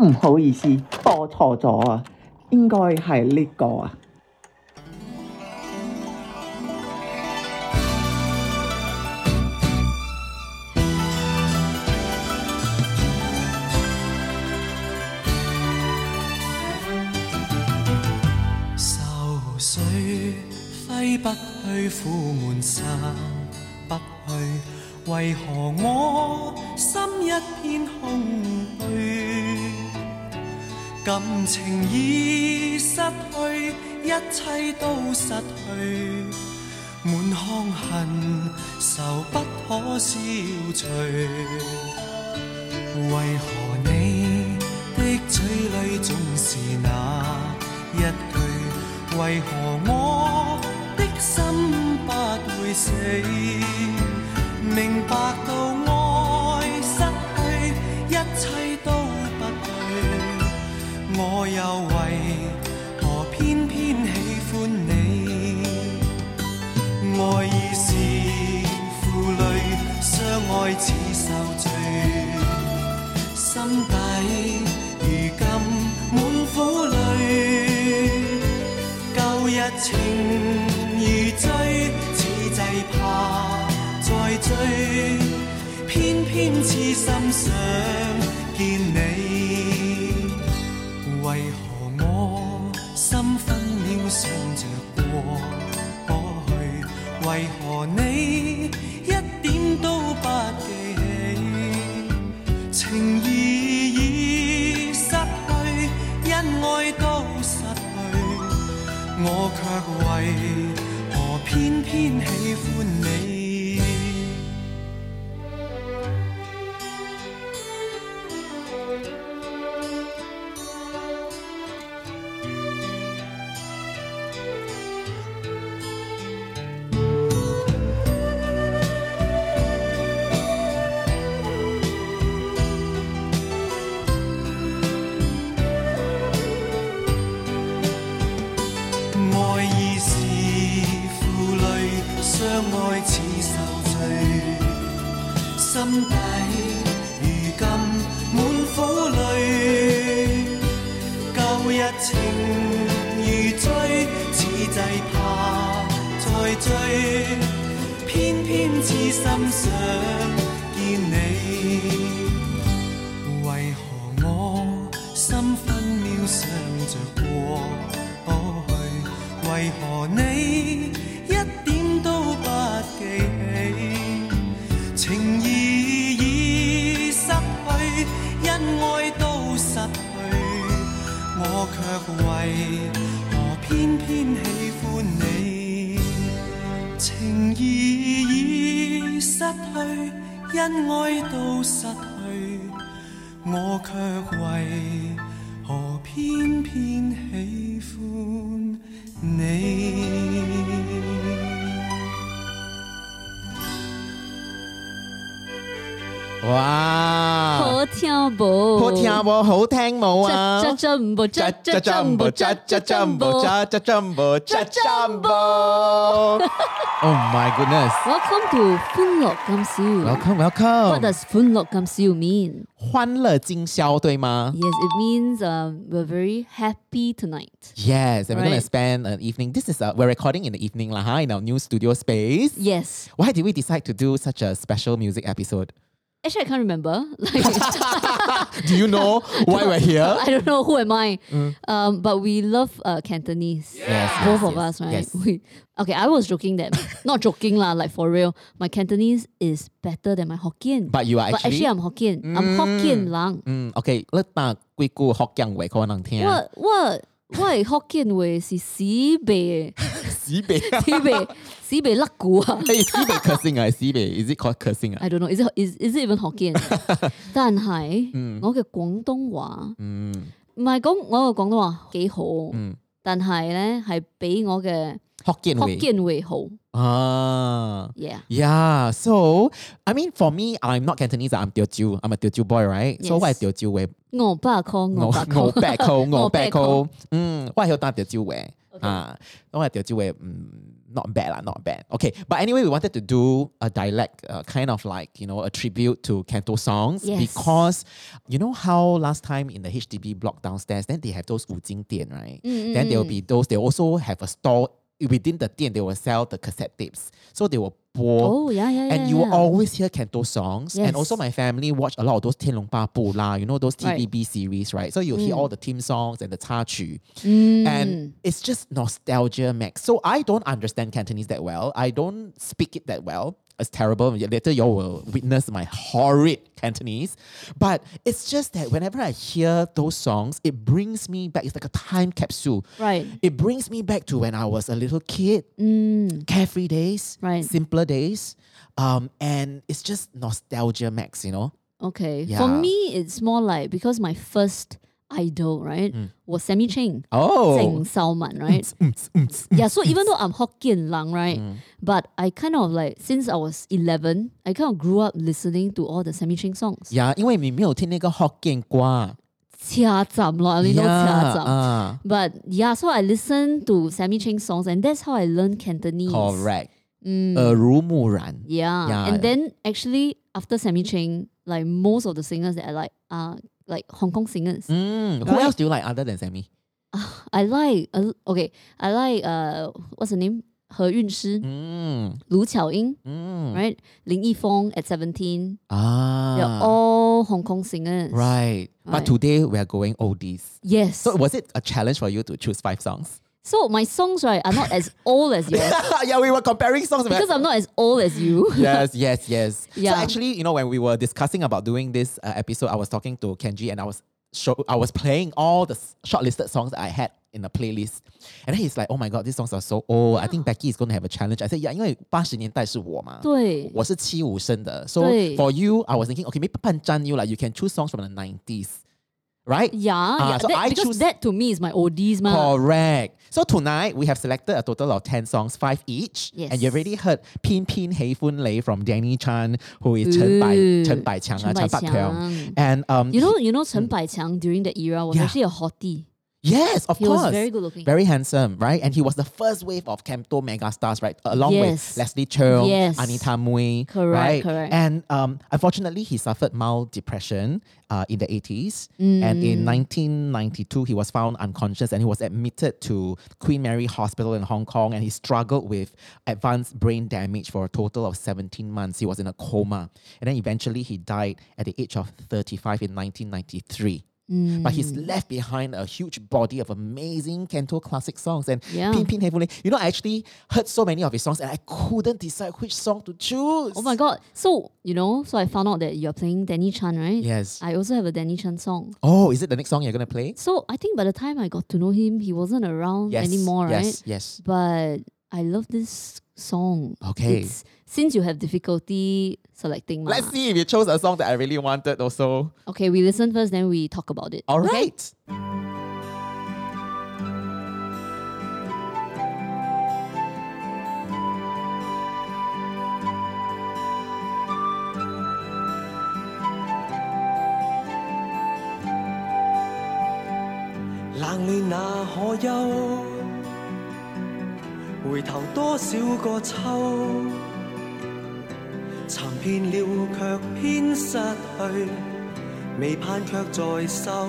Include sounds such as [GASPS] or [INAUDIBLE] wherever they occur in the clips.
唔 [LAUGHS] 好意思，播錯咗啊，應該係呢個啊。愁水揮不去，苦闷散，為何我心一片空虛？感情已失去，一切都失去，滿腔恨愁不可消除。為何你的嘴裏總是那一句？為何我的心不會死？明白到愛失去，一切都不對，我又為何偏偏喜歡你？愛已是負累，相愛似受罪。心底如今滿苦淚，舊日情偏偏痴心想见你。为何我心分秒想着过去？为何你一点都不记起？情意已失去，恩爱都失去，我却为何偏偏喜欢你？痴心想见你。为何我心分秒想着过去？为何你一点都不记起？情意已失去，恩爱都失去，我却为何偏偏去，恩爱都失去，我却为何偏偏喜欢你？好听冇？好听冇？好听冇啊！真真唔冇，真真真唔冇，真真真唔冇。 Jumbo Jumbo Oh my goodness Welcome to 欢乐今宵。 Welcome What welcome does 欢乐今宵 mean? 欢乐今宵对吗 Yes, it means um, we're very happy tonight. Yes and we're gonna Right. spend an evening This is uh, we're recording in the evening lah huh, in our new studio space Yes. Why did we decide to do such a special music episode? Actually, I can't remember. [LAUGHS] Like, [LAUGHS] Do you know why we're [LAUGHS] here? I don't know who am I. Mm. Um, but we love uh, Cantonese. Yes, both yes, of yes, us, right? Yes. We, okay, I was joking that, not joking lah, like for real. My Cantonese is better than my Hokkien. But you are actually. But actually, I'm Hokkien. Mm, I'm Hokkien lang. Mm, okay, let ma quy cu Hokkien way. What what what Hokkien way si si bei. Si bei. Si bei. 死北甩骨啊！誒西北 cursing 啊，西北，is it called cursing 啊？I don't know. Is it is is it even Hokkien？但係我嘅廣東話嗯唔係講我嘅廣東話幾好，嗯，但係咧係比我嘅福建話 Hokkien 會好。啊。Yeah. Yeah, so I mean, for me, I'm not Cantonese. I'm Teochew. I'm a Teochew boy, right? So what is Teochew way? 我爸 call 我我爸我 call back 口，我我 back back 口。嗯，我係要打 Teochew way。Okay. Uh, oh, Teochew way, not bad lah, not bad. Okay, but anyway, we wanted to do a dialect, uh, kind of like you know a tribute to Canto songs yes. because you know how last time in the HDB block downstairs, then they have those Wu Jing Dian, right? Mm-hmm. Then there will mm, be mm. those. They also have a stall within team they will sell the cassette tapes. So they will Oh, yeah, yeah, and yeah, you will always hear Canto songs. Yes. And also my family watch a lot of those Tian Long Ba Bu La, you know, those TVB right. series, right? So you mm. hear all mm. the team songs and the Ta Chu. Mm. And it's just nostalgia max. So I don't understand Cantonese that well. I don't speak it that well. It's terrible. Later you will witness my horrid Cantonese. But it's just that whenever I hear those songs, it brings me back. It's like a time capsule. Right. It brings me back to when I was a little kid Mm. carefree days, Right. simpler days. Um, and it's just nostalgia max, you know? Okay. Yeah. For me, it's more like because my first idol, right, was Sammy Cheng. Oh. Zheng Shaoman, right? [LAUGHS] yeah, so even though I'm Hokkien Lang, right, but I kind of like, since I was 11, I kind of grew up listening to all the Sammy Cheng songs. Yeah, 因为你没有听那个 Hokkien 瓜。Chia Zam, lor, I only know Chia Zam. ah, But yeah, so I listened to Sammy Cheng songs and that's how I learned Cantonese. correct. Mm. 耳濡目染。 Yeah. Yeah. And then actually after Sammy Cheng, like most of the singers that I like are like Hong Kong singers. Mm, who Right. else do you like other than Sammy? I like uh, okay, I like uh what's her name? He Yunshi, Mm, Lu Qiaoying, mm. right? Lin Yifeng at 17. Ah, They're all Hong Kong singers. right. But today we are going oldies. Yes. So, was it a challenge for you to choose five songs? my songs, right, are not as old as yours. [LAUGHS] yeah, we were comparing songs. because I'm not as old as you. [LAUGHS] yes, yes, yes. So Yeah. actually, you know, when we were discussing about doing this uh, episode, I was talking to Kenji and I was show I was playing all the s- shortlisted songs that I had in the playlist. And then he's like, oh my god, these songs are so old. I think Becky [GASPS] is going to have a challenge. I said, yeah, 因为八十年代是我嘛。对。我是七五生的. So 对。 for you, I was thinking, okay, maybe 半占 you like you can choose songs from the 90s. Right? Yeah, yeah. so that- I because choose- that to me is my oldies, ma. Correct. So tonight we have selected a total of 10 songs, five each. Yes. And you already heard Pin Pin Hei Fun Lei from Danny Chan, who is Chen Bai Chen Bai Qiang, uh, Chen Bak Baiqiang. And um You know, you know Chen Baiqiang during that era was Yeah. actually a hottie. Yes, of He course. was very good looking. Very handsome, right? And he was the first wave of Canto megastars, right? Along Yes. with Leslie Cheung, Yes. Anita Mui, Correct, right? correct. And um, unfortunately, he suffered mild depression uh, in the 80s. And in Mm. 1992, he was found unconscious and he was admitted to Queen Mary Hospital in Hong Kong. And he struggled with advanced brain damage for a total of 17 months. He was in a coma. And then eventually, he died at the age of 35 in 1993. But he's Mm. left behind a huge body of amazing Canto classic songs. And Yeah. Pin Pin Hei Fun Lei, you know, I actually heard so many of his songs and I couldn't decide which song to choose. Oh my god. So, you know, so I found out that you're playing Danny Chan, right? Yes. I also have a Danny Chan song. Oh, is it the next song you're going to play? So I think by the time I got to know him, he wasn't around Yes. anymore, yes, right? Yes. But I love this song. Okay. It's, since you have difficulty selecting, ma. Let's see if you chose a song that I really wanted also. Okay, we listen first, then we talk about it. All okay? right.冷暖那可休？ 回頭多少個秋？尋遍了卻偏失去，未盼卻在手。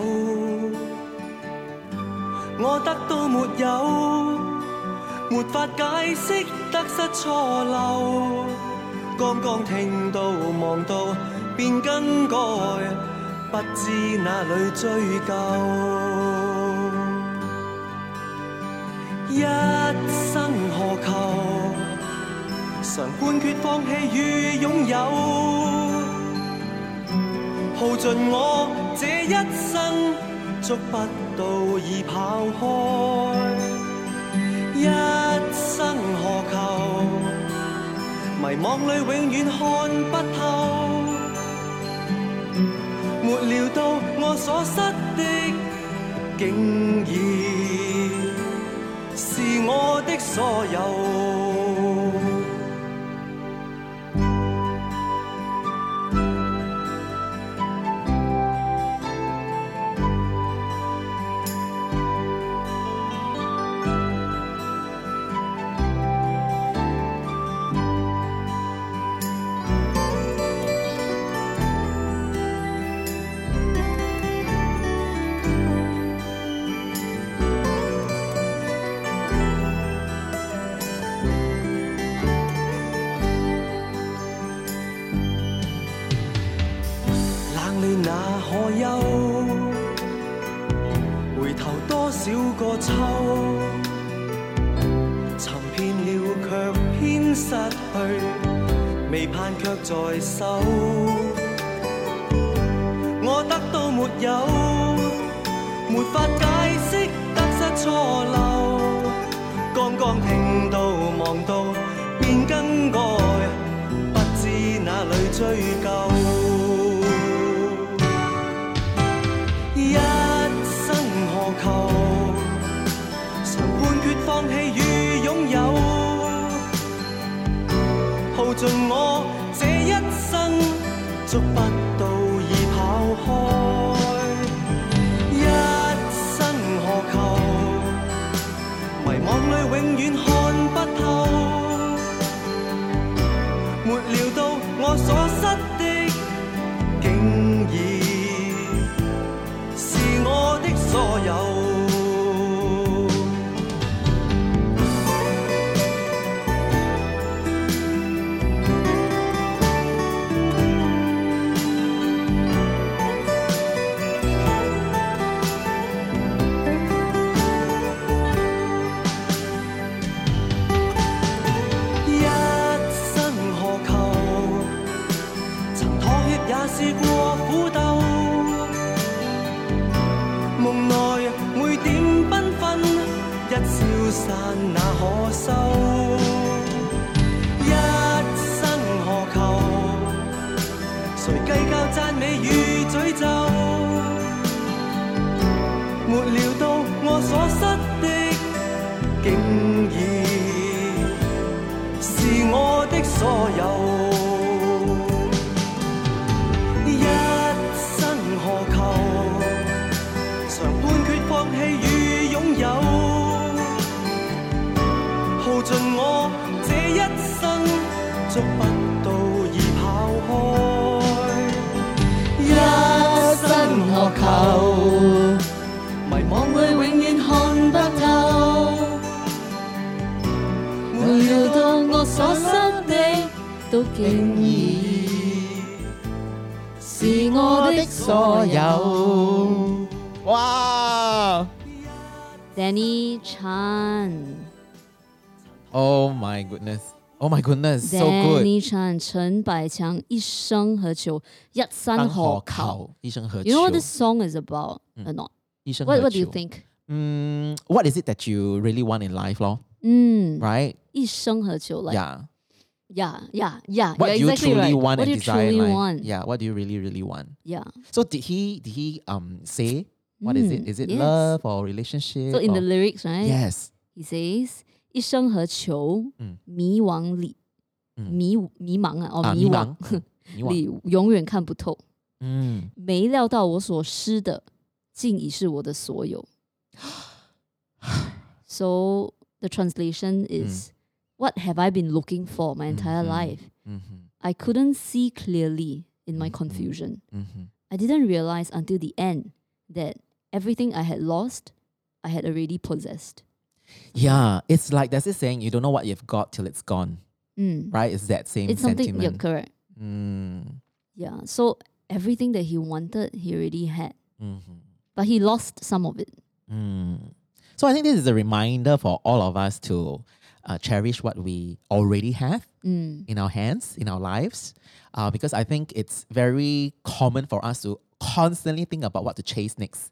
我得到沒有？沒法解釋得失錯漏。剛剛聽到望到便更改，不知哪里追究。一生何求？常判決放棄與擁有，耗盡我這一生，捉不到已跑開。一生何求？迷惘裏永遠看不透，沒料到我所失的，竟然是我的所有。秋，尋遍了卻偏失去，未盼卻在手。我得到沒有？沒法解釋得失錯漏。剛剛聽到望到便更改，不知哪里追究。尽我这一生，捉不到已跑开。一生何求？迷惘里永远看所有。的，都竟已是我的所有。哇 Danny Chan。 ！Oh my goodness! Oh my goodness! So good. Danny Chan 陈百强一生何求，一生当何求。可靠，一生何求 You know what this song is about or not? 一生 What 何 What do you 求 think? Mm, what is it that you really want in life, lor? 嗯， Right? 一生何求？Like yeah. yeah, yeah, yeah. What you're do you exactly truly right. want What and do you desire in truly life? want? Yeah. What do you really, really want? Yeah. So did he? Did he um say what is it? Mm, Is it yes. love or relationship? So in the or- lyrics, right? yes. He says 一生何求嗯？迷惘里，嗯迷迷茫啊，哦，啊，迷惘迷茫，嗯迷惘。里永远看不透。嗯，没料到我所失的，竟已是我的所有。So [LAUGHS] [GASPS] the translation is, what have I been looking for my mm-hmm. entire mm-hmm. life? Mm-hmm. I couldn't see clearly in my mm-hmm. confusion. Mm-hmm. I didn't realize until the end that everything I had lost, I had already possessed. Yeah, it's like there's this saying, you don't know what you've got till it's gone. Mm. Right? It's that same it's something, sentiment. Yeah, correct. Mm. Yeah, so everything that he wanted, he already had. Mm-hmm. But he lost some of it. Mm. So I think this is a reminder for all of us to uh, cherish what we already have Mm. in our hands, in our lives, uh, because I think it's very common for us to constantly think about what to chase next,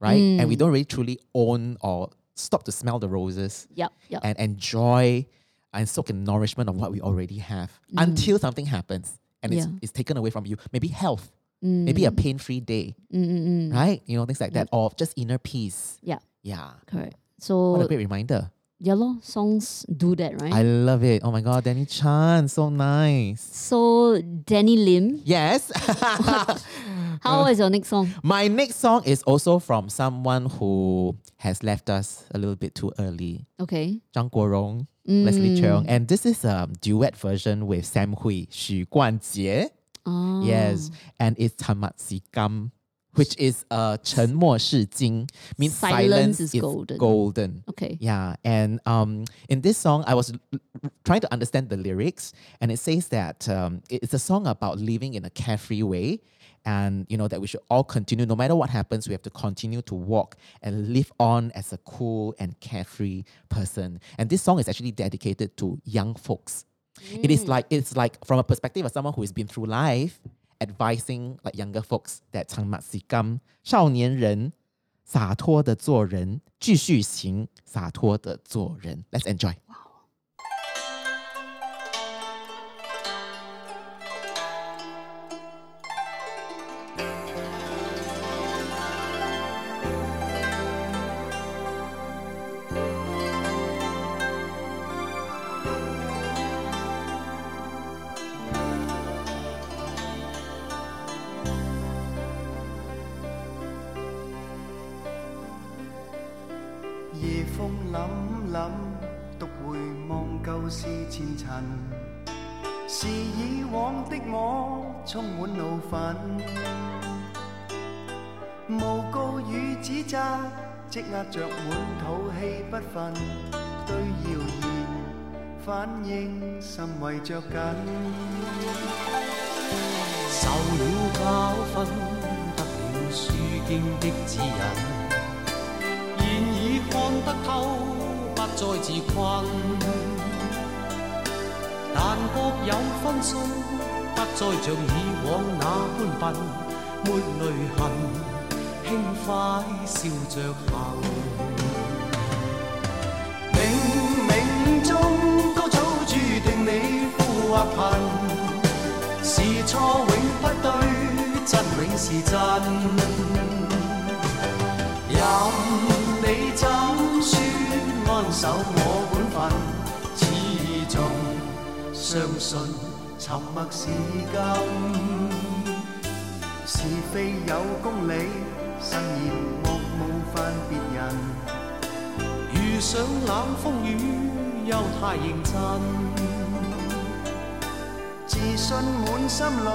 right? And we Mm. don't really truly own or stop to smell the roses Yep. Yep. and enjoy and soak in nourishment of what we already have until something happens and it's, Mm. Yeah. it's taken away from you. Maybe health, maybe a Mm. pain free day, Mm, mm, mm. right? You know, things like Yep. that, or just inner peace. Yeah. Yeah. Correct. What a So great reminder. Yeah, lor, songs do that, right? I love it. Oh my God, Danny Chan, so nice. so Danny Lim, Yes. [LAUGHS] [LAUGHS] how is your next song? My next song is also from someone who has left us a little bit too early. Okay. Zhang Guorong, Leslie Mm. Cheung. And this is a duet version with Sam Hui, Xu Guanjie. Ah. Yes. And it's Tamat Sikam which is uh 沉默是金 means Silence silence, is is golden. golden. Okay. Yeah, and um, in this song, I was l- l- trying to understand the lyrics, and it says that um, it- it's a song about living in a carefree way, and you know that we should all continue, no matter what happens, we have to continue to walk and live on as a cool and carefree person. And this song is actually dedicated to young folks. It is like it's like from a perspective of someone who has been through life, advising like younger folks that 长马西干少年人洒脱的做人，继续行洒脱的做人。Let's enjoy. 夜 般笨，沒淚痕，轻快笑着行。冥冥中都早注定你富或贫，是错永不对，真永是真。任你怎说安守我本分，始终相信沉默是金。是非有公理，慎言莫冒犯別人。遇上冷風雨，又太認真。自信滿心裏，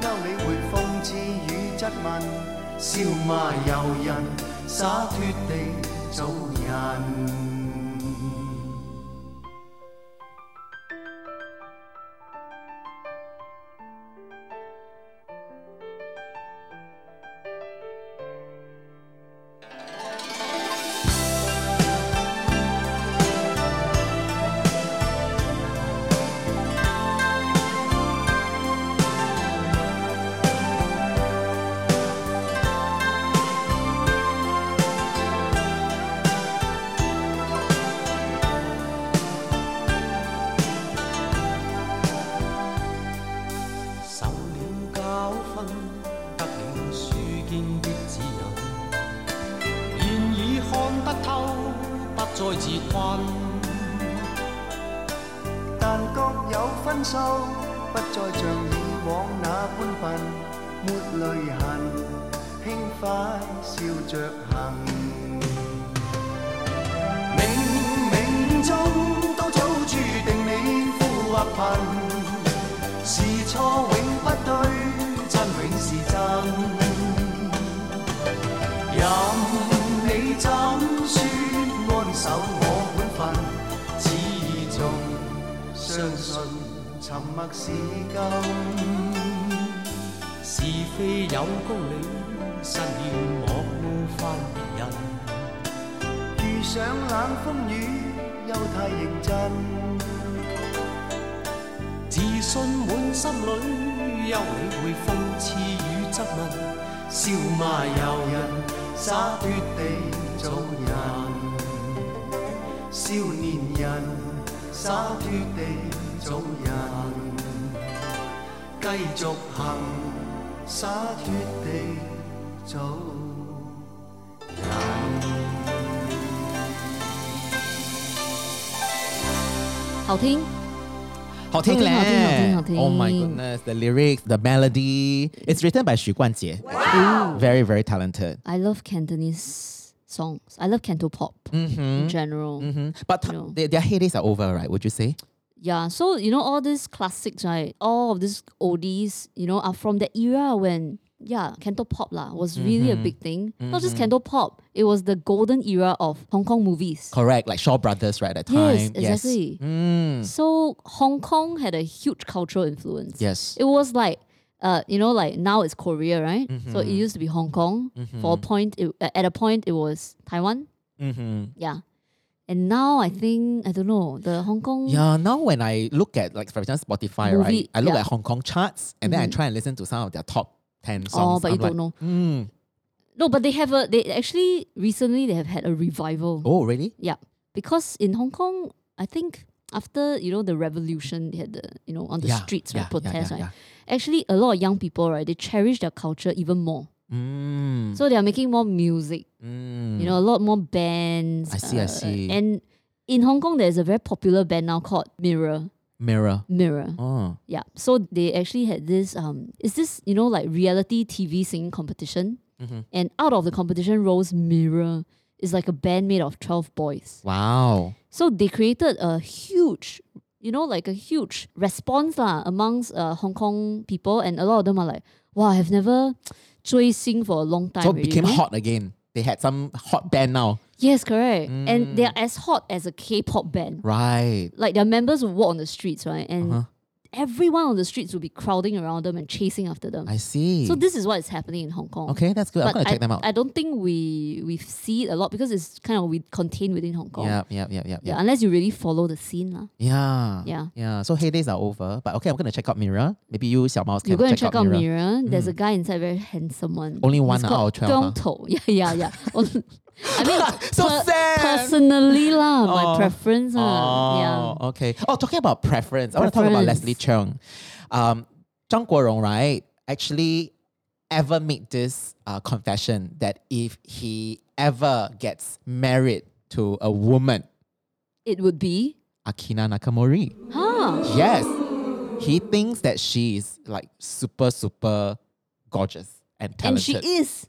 休理会讽刺與質問，笑罵由人，洒脱地做人。Melody. It's written by Xu Guanjie. Very, very talented. I love Cantonese songs. I love Canto pop in general. hmm But No. their, their heydays are over, right? Would you say? Yeah, so you know all these classics, right? All of these oldies, you know, are from the era when yeah, Canto Pop lah was really a Mhm. big thing. Not just Mhm. Canto Pop, it was the golden era of Hong Kong movies. Correct, like Shaw Brothers, right? At that Yes, time. exactly. Mm. So Hong Kong had a huge cultural influence. Yes. It was like, uh, you know, like now it's Korea, right? So it Mhm. used to be Hong Kong. For a point, it, at a point, it was Taiwan. Mm-hmm. Yeah. And now I think, I don't know, the Hong Kong. Yeah, now when I look at like for example Spotify, right? I look yeah. at Hong Kong charts and then I Mhm. try and listen to some of their top ten Oh, songs. Oh, but I'm you don't know. Mm. No, but they have a, they actually, recently, they have had a revival. Oh, really? Yeah. Because in Hong Kong, I think after, you know, the revolution, they had the, you know, on the yeah, streets, yeah, right, protest, yeah, right? Actually, a lot of young people, right, they cherish their culture even more. Mm. So they are making more music, Mm. you know, a lot more bands. I see, I uh, see. And in Hong Kong, there's a very popular band now called Mirror. Mirror. Mirror. Oh. Yeah. So they actually had this, um, is this, you know, like reality TV singing competition. Mhm. And out of the competition rose Mirror. It's like a band made of 12 boys. Wow. So they created a huge, you know, like a huge response lah amongst uh, Hong Kong people, and a lot of them are like, "Wow, I've never [TSK] 追星 for a long time." So it became hot again. They had some hot band now. Yes, correct. And they Mm. are as hot as a K-pop band. Right. Like their members would walk on the streets, right, and Uh-huh. Everyone on the streets would be crowding around them and chasing after them. I see. So this is what is happening in Hong Kong. Okay, that's good. I'm gonna I, check them out. I don't think we we see it a lot because it's kind of we contained within Hong Kong. Yeah, yeah, yeah, yeah, Yeah, unless you really follow the scene lah. Yeah. Yeah. Yeah. So heydays are over. But okay, I'm gonna check out Mirror. Maybe you, Xiao Mouse, can You go and check, check out Mirror. Mirror. There's a mm. guy inside, very handsome one. Only one out of 12, huh? [LAUGHS] Yeah, yeah, yeah. [LAUGHS] I mean, [LAUGHS] So per- sad. personally lah, my Oh. preference lah. Oh, Yeah. okay. Oh, talking about preference, I want to talk about Preference. Leslie Cheung. Um, Zhang Guorong, right, actually ever made this uh, confession that if he ever gets married to a woman, It would be, Akina Nakamori, huh? yes, he thinks that she is like super, super gorgeous and talented. And talented. she is.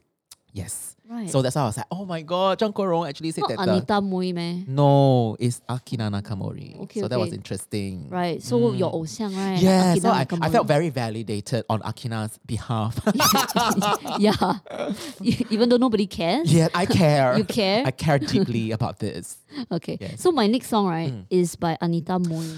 Yes. Right. So that's why I was like, oh my god, Zhang Guorong actually said Not that. the- Anita Mui meh? no, it's Akina Nakamori. Okay, so that was okay. interesting. Right. So Mm. your 偶像, right? Yeah, so I, I felt very validated on Akina's behalf. [LAUGHS] yeah. Even though nobody cares. yeah, I care. You care? I care deeply about this. [LAUGHS] Okay. Yes. So my next song, right, Mm. is by Anita Mui.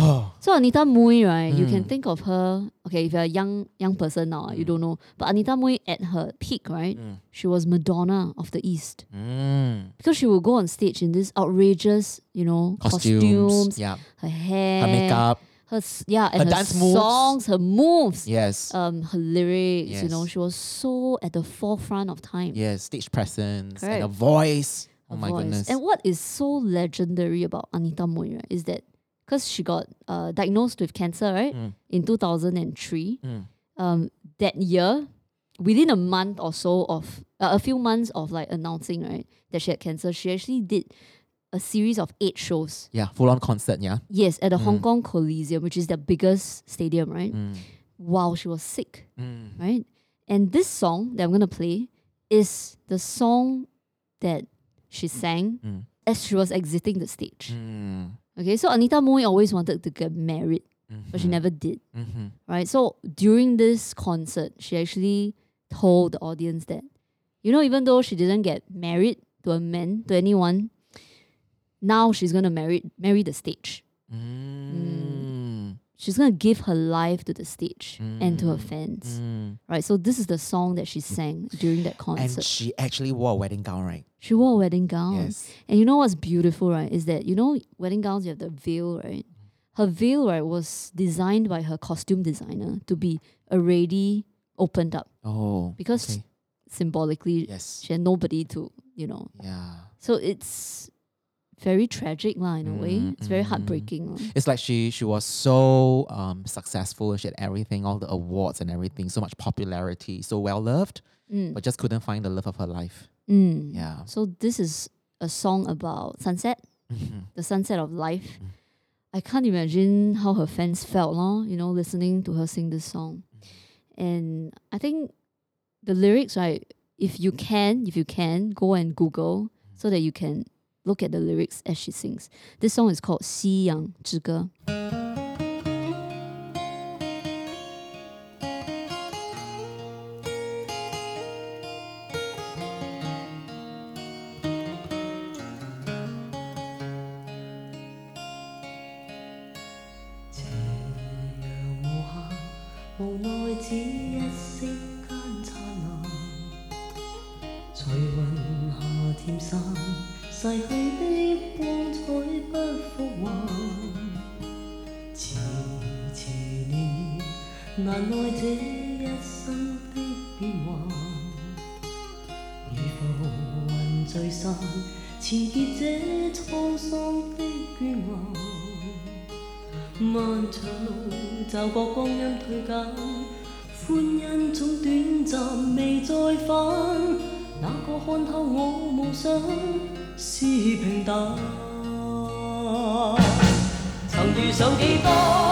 Oh, So Anita Mui, right, you can Mm. think of her. Okay, if you're a young young person now, you don't know. But Anita Mui at her peak, right, Mm. she was Madonna of the East mm. because she would go on stage in this outrageous, you know, costumes. costumes, Yeah, her hair, her makeup. her yeah, and Her her, dance moves. songs, her moves, Yes. um, her lyrics. Yes. You know, she was so at the forefront of time. yes, stage presence Correct. and a voice. Oh my voice. goodness. And what is so legendary about Anita Mui right, is that because she got uh, diagnosed with cancer, right, Mm. in 2003. Mm. Um, that year, within a month or so of uh, a few months of like announcing right that she had cancer, she actually did a series of eight shows. yeah, full on concert. Yeah. Yes, at the Hong Mm. Kong Coliseum, which is the biggest stadium, right? Mm. While she was sick, Mm. right? And this song that I'm gonna play is the song that she sang Mm. as she was exiting the stage. Mm. Okay, so Anita Mui always wanted to get married, but she Mhm. never did, Mhm. right? So during this concert, she actually told the audience that, you know, even though she didn't get married to a man, to anyone, now she's gonna marry marry the stage. Mm. She's gonna give her life to the stage and to her Mm. fans, Mm. right? So this is the song that she sang during that concert. And she actually wore a wedding gown, right? she wore a wedding gown. Yes. And you know what's beautiful, right? Is that you know wedding gowns you have the veil, right? Her veil, right, was designed by her costume designer to be already opened up Oh. because okay. symbolically Yes. she had nobody to, you know. Yeah. So it's very tragic, lah, in a way. Mm, It's very mm. heartbreaking. lah. It's like she she was so um successful. She had everything, all the awards and everything, so much popularity, so well loved, Mm, but just couldn't find the love of her life. mm. Yeah. So this is a song about sunset, Mhm. the sunset of life. Mm. I can't imagine how her fans felt, lor, you know, listening to her sing this song. Mm. And I think the lyrics, right, if you can, if you can, go and Google so that you can Look at the lyrics as she sings. This song is called 夕阳之歌。逝去。这一生的变幻，如浮云聚散，辞结这沧桑的眷恋。漫长就过光阴退减，欢欣总短暂，未再返。哪个看透我梦想是平淡？曾遇上几多？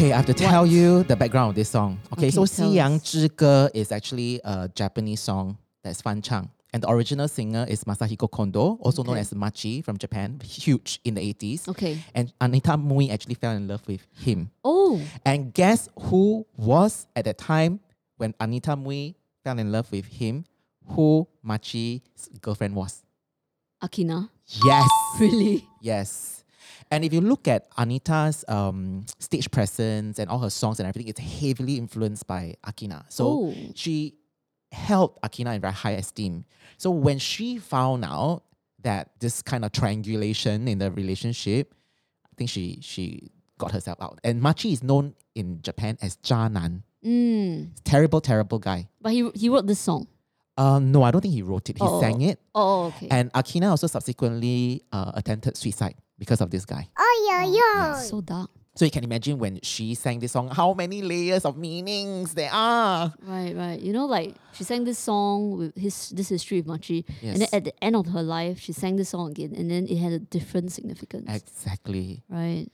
Okay, I have to tell what? you the background of this song. Okay, okay so "Siyang Yang is actually a Japanese song that's fan chang. And the original singer is Masahiko Kondo, also okay. known as Machi from Japan, huge in the 80s. Okay. And Anita Mui actually fell in love with him. Oh. And guess who was at that time when Anita Mui fell in love with him, who Machi's girlfriend was? Akina. Yes. [LAUGHS] Really? Yes. And if you look at Anita's um, stage presence and all her songs and everything, it's heavily influenced by Akina. So Oh. she held Akina in very high esteem. So when she found out that this kind of triangulation in the relationship, I think she she got herself out. And Machi is known in Japan as Janan. Mm. Terrible, terrible guy. But he he wrote this song. Um, no, I don't think he wrote it. He Oh. sang it. Oh, okay. And Akina also subsequently uh, attempted suicide because of this guy. Oh yeah, yeah, so dark. So you can imagine when she sang this song, how many layers of meanings there are. Right, right. You know, like she sang this song with his this history with Machi, and then at the end of her life, she sang this song again, and then it had a different significance. Exactly. right?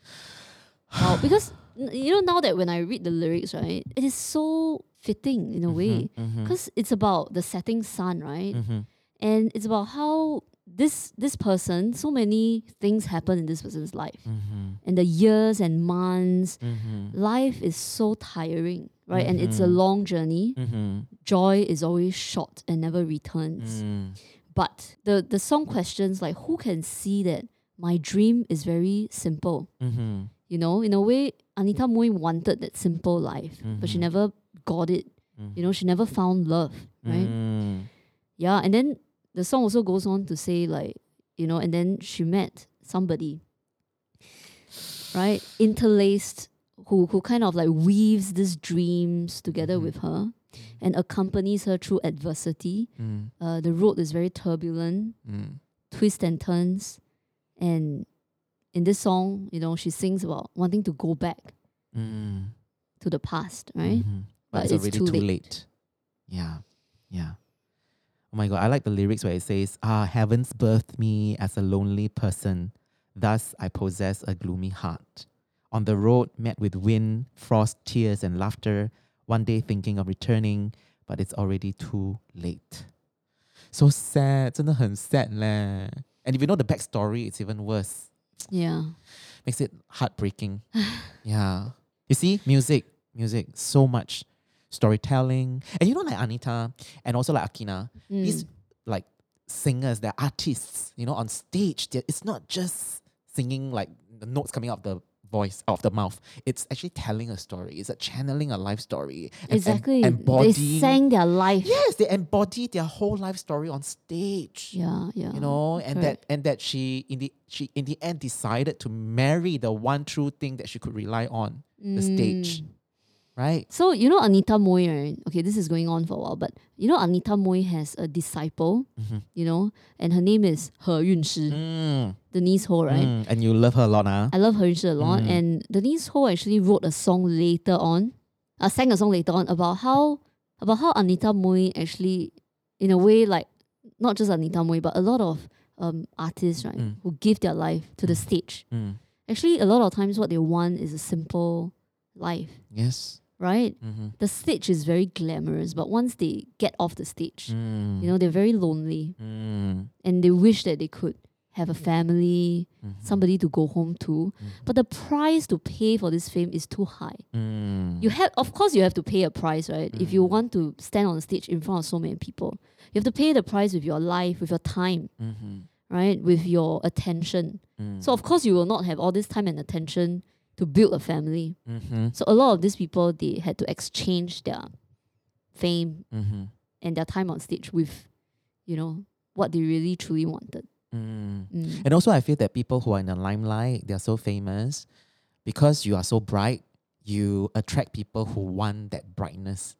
Wow, [SIGHS] because you know now that when I read the lyrics, right, it is so fitting in a way Mm-hmm. because it's about the setting sun, right? Mm-hmm. And it's about how this this person, so many things happen in this person's life, Mm-hmm. and the years and months, Mm-hmm. life is so tiring, right? And it's a Mhm. long journey. Mm-hmm. Joy is always short and never returns. Mm. But the the song questions like, who can see that my dream is very simple? Mm-hmm. You know, in a way, Anita Mui wanted that simple life, but she never got it. You know, she never found love, right? Mm. Yeah, and then the song also goes on to say like, you know, and then she met somebody, right? Interlaced, who who kind of like weaves these dreams together Mhm. with her, and accompanies her through adversity. Mm. Uh, the road is very turbulent, Mm. twists and turns, and in this song, you know, she sings about wanting to go back Mm. to the past, right? Mhm. But But it's already too too, late. late. Yeah. Yeah. Oh my god, I like the lyrics where it says, Ah, heavens birthed me as a lonely person. Thus I possess a gloomy heart. On the road, met with wind, frost, tears, and laughter. One day thinking of returning, but it's already too late. So sad, 真的很 sad leh. And if you know the backstory, it's even worse. Yeah. Makes it heartbreaking. [LAUGHS] yeah. You see, music, music, so much storytelling. And you know, like Anita and also like Akina, these Mm. like singers, they're artists, you know, on stage. It's not just singing like the notes coming out of the voice, out of the mouth. It's actually telling a story. It's a channeling a life story. and- and Exactly. they embodying. sang their life. Yes, they embody their whole life story on stage Yeah, yeah. you know and correct. that and that she in the she in the end decided to marry the one true thing that she could rely on the stage Mm. Right So you know Anita Mui, right? Okay, this is going on for a while, but you know Anita Mui has a disciple, Mhm. you know, and her name is He Yunshi, mm, Denise Ho, right? mm, and you love her a lot huh? I love He Yunshi a lot, Mm. and Denise Ho actually wrote a song later on, uh, sang a song later on about how about how Anita Mui actually, in a way, like not just Anita Mui, but a lot of um artists, right, Mm. who give their life to the stage. Mm, Actually, a lot of times what they want is a simple life, yes right? mm-hmm. the stage is very glamorous, but once they get off the stage, mm, you know, they're very lonely mm, and they wish that they could have a family, mhm, somebody to go home to. mhm, But the price to pay for this fame is too high. mm, You have, of course, you have to pay a price, right? If you Mm. want to stand on the stage in front of so many people, you have to pay the price with your life, with your time, mhm, right? With your attention. mm, So of course, you will not have all this time and attention to build a family. mhm, So a lot of these people they had to exchange their fame mhm, and their time on stage with, you know, what they really truly wanted. mm. Mm. And also, I feel that people who are in the limelight, they're so famous because you are so bright. You attract people who want that brightness,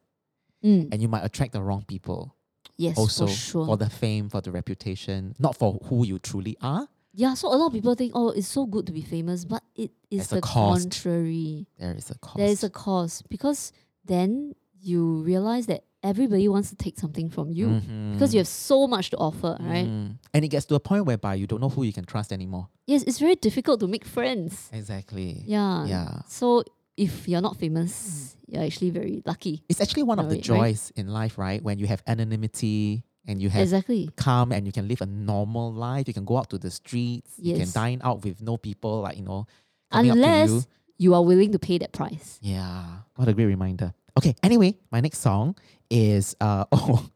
Mm. and you might attract the wrong people. Yes, also for sure. for the fame, for the reputation, not for who you truly are. Yeah, so a lot of people think, oh, it's so good to be famous, but it is There's a the cost. contrary. There is a cost. There is a cost because then you realize that everybody wants to take something from you because you have so much to offer, right? Mhm. And it gets to a point whereby you don't know who you can trust anymore. Yes, it's very difficult to make friends. Exactly. Yeah. Yeah. So if you're not famous, you're actually very lucky. It's actually one of the Right, right. joys in life, right? When you have anonymity and you have Exactly. calm and you can live a normal life. You can go out to the streets. Yes. You can dine out with no people like, you know, coming up to Unless you. you are willing to pay that price. Yeah. What a great reminder. Okay, anyway, my next song is uh [LAUGHS] oh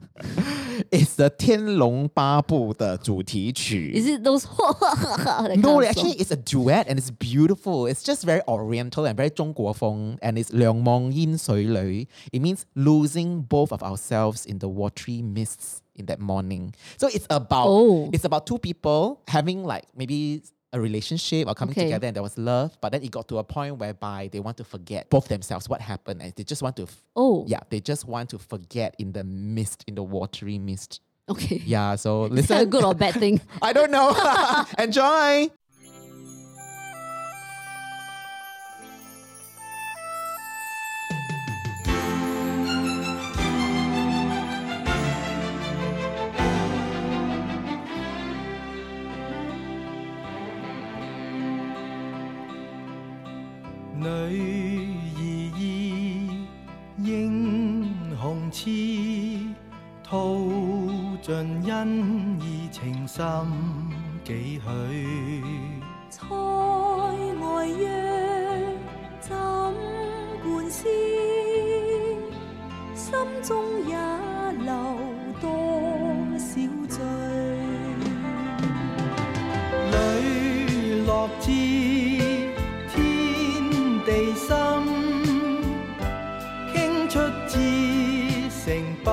it's the 天龙八部的主题曲。 Is it those that [LAUGHS] No, kind of actually, song? it's a duet and it's beautiful. It's just very oriental and very 中国风 and it's 两忘烟水里. It means losing both of ourselves in the watery mists in that morning. So it's about Oh. it's about two people having like maybe a relationship or coming Okay. together and there was love, but then it got to a point whereby they want to forget both themselves what happened and they just want to f- Oh, yeah, they just want to forget in the mist, in the watery mist. okay. Yeah, so listen. [LAUGHS] Is that a good or bad thing? [LAUGHS] I don't know. [LAUGHS] Enjoy. 盡恩义情深幾許。塞外約怎管思？心中也留多少醉？磊落知天地心，傾出至誠不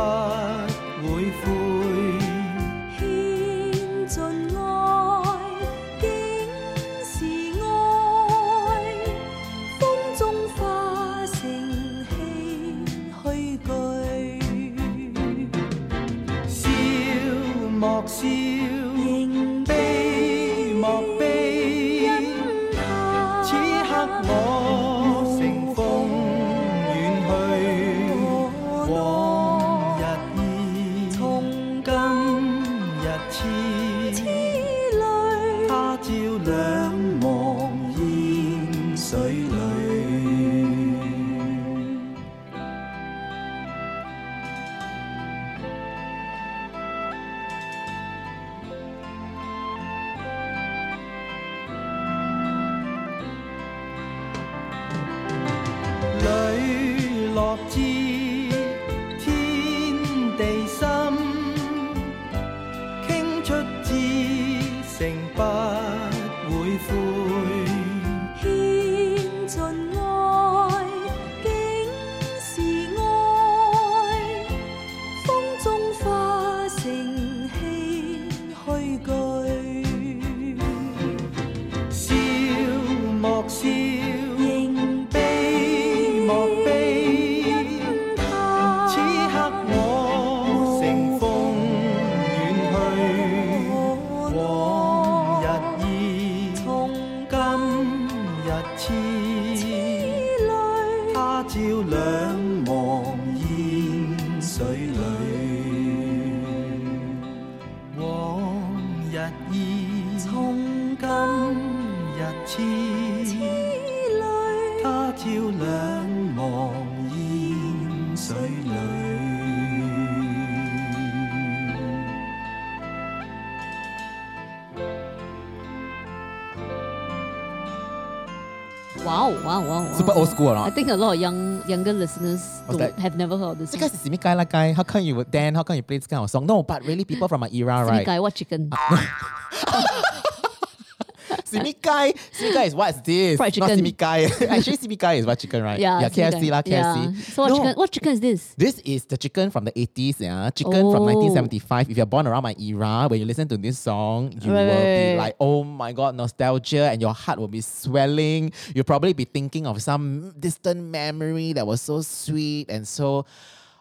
school or I think a lot of young younger listeners that? have never heard of this. This guy's Simi guy like guy. How come you would Dan? How come you play this kind of song? No, but really people from my era, Simi right? guy, what chicken? Simi [LAUGHS] ah. [LAUGHS] guy. Simi guy is what's this? Fried Not chicken. Simi guy. [LAUGHS] Actually, Simi guy is what chicken, right? yeah, yeah KFC lah, KFC. Yeah. So what No. chicken? What chicken is this? This is the chicken from the 80s, yeah. Chicken from Oh. 1975. If you're born around my era, when you listen to this song, you Right, will be like, oh my god, nostalgia, and your heart will be swelling. You'll probably be thinking of some distant memory that was so sweet and so,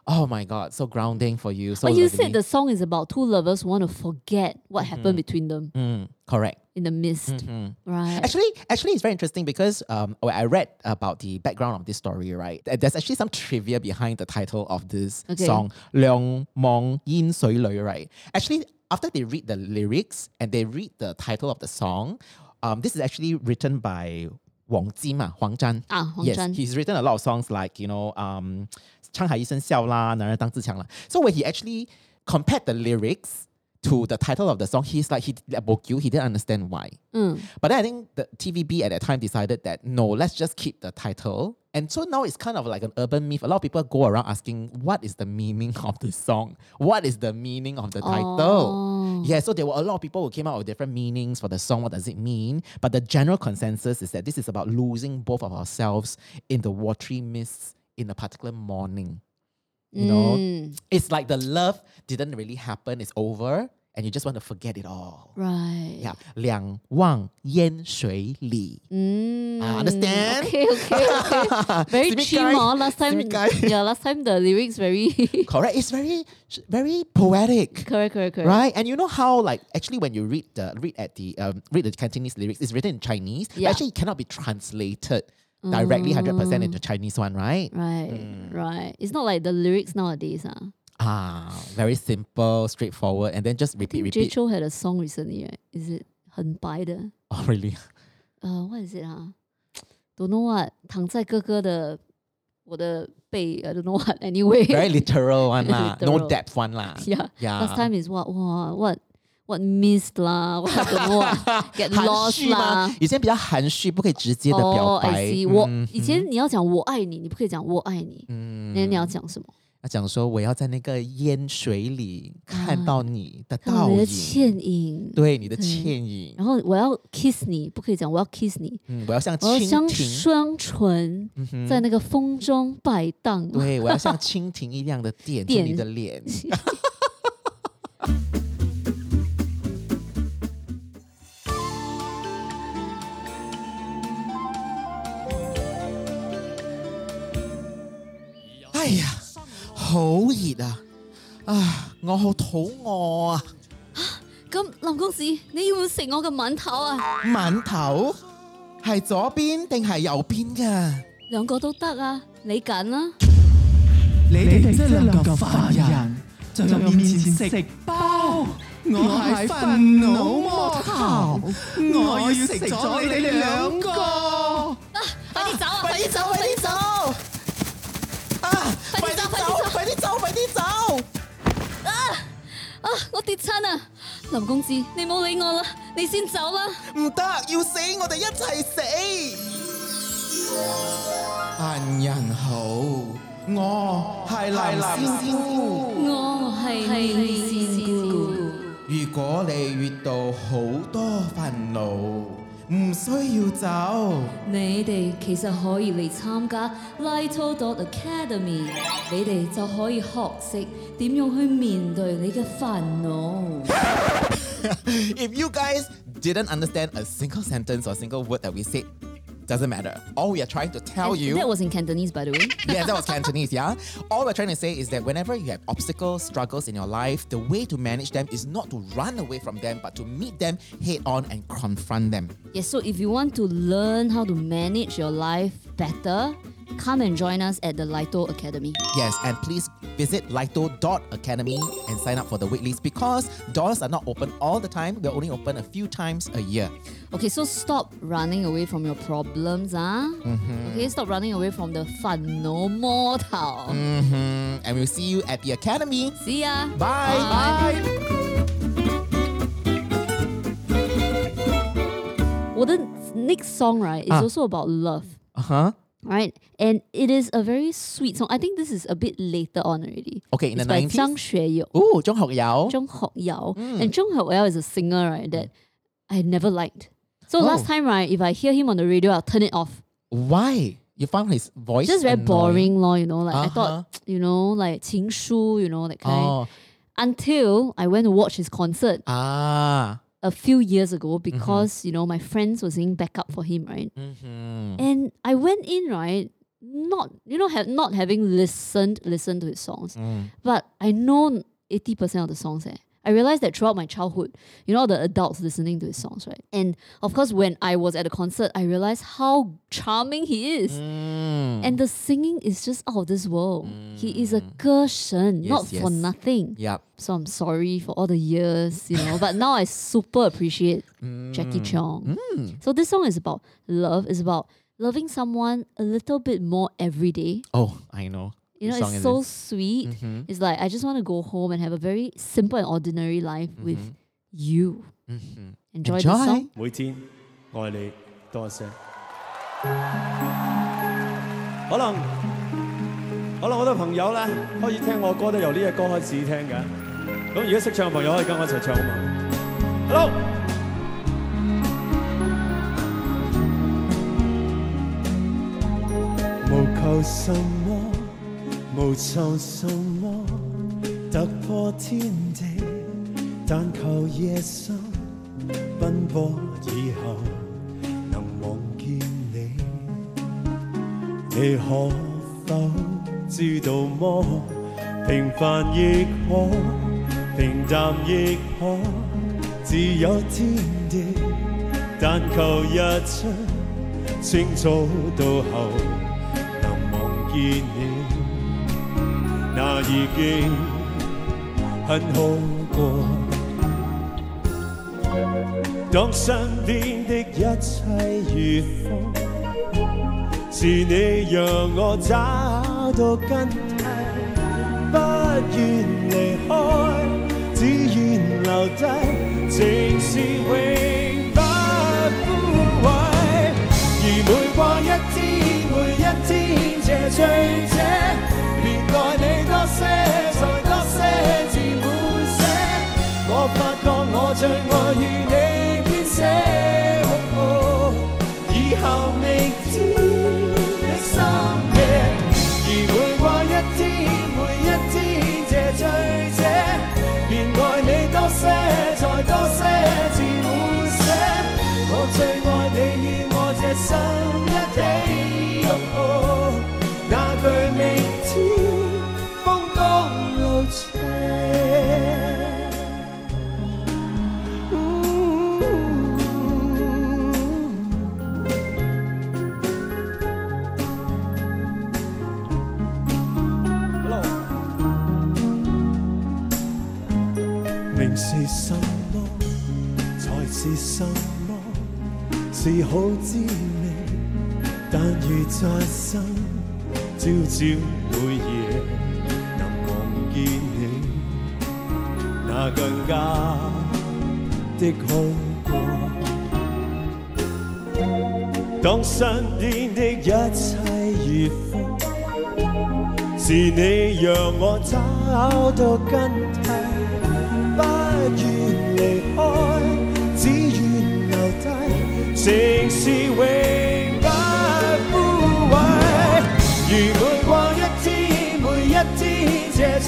Oh my God, so grounding for you. So but you lovely. said the song is about two lovers want to forget what mm-hmm. happened between them. Mm, correct. In the mist, mm-hmm. right? Actually, actually, it's very interesting because um, oh, I read about the background of this story, right? There's actually some trivia behind the title of this okay. song, "Leong Mong Yin Soi Lui," right? Actually, after they read the lyrics and they read the title of the song, um, this is actually written by Wong Jima, Huang Zhan. Ah, Huang yes, Zhan. he's written a lot of songs like you know. Um, 沧海一声笑啦,男人当自强啦. So when he actually compared the lyrics to the title of the song, he's like he like Bokyu, he didn't understand why. 嗯 But then I think the TVB at that time decided that no, let's just keep the title. And so now it's kind of like an urban myth. A lot of people go around asking, what is the meaning [LAUGHS] of the song? What is the meaning of the title? Oh. Yeah, so there were a lot of people who came out with different meanings for the song. What does it mean? But the general consensus is that this is about losing both of ourselves in the watery mists in a particular morning. You know, Mm, it's like the love didn't really happen, it's over, and you just want to forget it all. right. Yeah, 两忘烟水里. Mm, Ah, understand? Okay, okay, okay. [LAUGHS] Very Simi chim, guy. oh. Last time, [LAUGHS] Simi guy. yeah, last time the lyrics very [LAUGHS] Correct. It's very, very poetic. correct, correct, correct. Right, and you know how like actually when you read the read at the um, read the Cantonese lyrics, it's written in Chinese. but Yeah. Actually, it cannot be translated directly hundred percent Mm. into Chinese one, right? Right, Mm. right. It's not like the lyrics nowadays. Ah, Ah, very simple, straightforward, and then just repeat, J repeat. Cho had a song recently, right? Is it 很白的? [LAUGHS] Oh, really? Uh, what is it? Ah, don't know what. 躺在哥哥的我的背 I don't know what. [LAUGHS] Anyway, Very literal one [LAUGHS] lah, no Literal. depth one lah. yeah. Yeah. Last time is what? Wow, what? What missed 啦？What don't know what [LAUGHS] get 含 lost 蓄吗啦？？以前比较含蓄，不可以直接的表哦白。我嗯以前你要讲我爱你，你不可以讲我爱你，嗯那你要讲什么？要讲说我要在那个烟水里看啊到你的倒看到你的，倩影。对你的倩影。然后我要 kiss 你，不可以讲我要 kiss 你，嗯，我要像蜻蜓，双唇嗯在那个风中摆荡。对我要像蜻蜓一样的点 [LAUGHS] 着你的脸。[LAUGHS] 哎呀，好熱啊！啊，我好肚餓啊！咁林公子，你要唔要食我嘅饅頭啊？饅頭係左邊定係右邊㗎？兩個都得啊，你揀啦。你哋這兩個凡人在我面前食包，我係憤怒魔頭，我要食咗你哋兩個。快啲走啊！快啲走，快啲走！啊！快啲走，快啲走，快啲走！啊啊！我跌親啊！林公子，你冇理我啦，你先走啦。唔得，要死，我哋一齊死！閒人好，我係林仙姑。我係仙姑。如果你遇到好多煩惱，唔需要走。你哋其實可以嚟參加 Lighto Dot Academy，你哋就可以學識點樣去面對你嘅煩惱。If you guys didn't understand a single sentence or single word that we said, doesn't matter. All we are trying to tell And you. That was in Cantonese, by the way. [LAUGHS] yeah, that was Cantonese, yeah? All we're trying to say is that whenever you have obstacles, struggles in your life, the way to manage them is not to run away from them, but to meet them head on and confront them. Yes, so if you want to learn how to manage your life better, come and join us at the Lito Academy. Yes, and please visit lito.academy and sign up for the waitlist because doors are not open all the time. They're only open a few times a year. Okay, so stop running away from your problems, ah. Okay, stop running away from the fun no more tao. hmm And we'll see you at the academy. See ya. Bye. Bye. 我的 next song right is Ah. also about love, uh huh. Right, and it is a very sweet song. I think this is a bit later on already. Okay, in it's the 90s. Oh, Zhong Hok Yao. Zhong Hok Yao. Mm. And Zhong Hok Yao is a singer, right, that I never liked. So oh. last time, right, if I hear him on the radio, I'll turn it off. Why? You found his voice just very annoying. boring, law, you know. Like uh-huh. I thought, uh-huh. [TSK] you know, like Qing Shu, you know, that kind. Oh. Until I went to watch his concert. Ah a few years ago because, you know, my friends were singing backup for him, right? Mm-hmm. And I went in, right, not, you know, have not having listened, listened to his songs, Mm. but I know 80% of the songs, eh. I realized that throughout my childhood, you know, the adults listening to his songs, right? And of course, when I was at the concert, I realized how charming he is. Mm. And the singing is just out of this world. He is a 歌神, Yes, not for nothing. Yep. So I'm sorry for all the years, you know, but now I super appreciate [LAUGHS] Jacky Cheung. Mm. So this song is about love, is about loving someone a little bit more every day. Oh, I know You know, song it's is so this? sweet. Mhm. It's like I just want to go home and have a very simple and ordinary life with Mhm. you. Mhm. Enjoy, Enjoy. the song. 每天爱你多一些。可能可能好多朋友咧开始听我歌都由呢只歌开始听嘅。咁如果识唱嘅朋友可以跟我一齐唱啊嘛。Hello。无求什么， 無求什麼，突破天地，但求夜深奔波以後能望見你。你可否知道么？平凡亦可，平淡亦可，自有天地，但求日出清早到後能望見你，已经很好过。当身边的一切如风，是你让我找到根蒂，不愿离开，只愿留低，情是永不枯萎。而每过一天，每一天这醉最爱与你。是好滋味。但如在生，朝朝每夜能望见你，那更加的好过。当身边的一切如风。是你让我找到根蒂，不愿离开，情是永不枯萎。如每过一天，每一天这最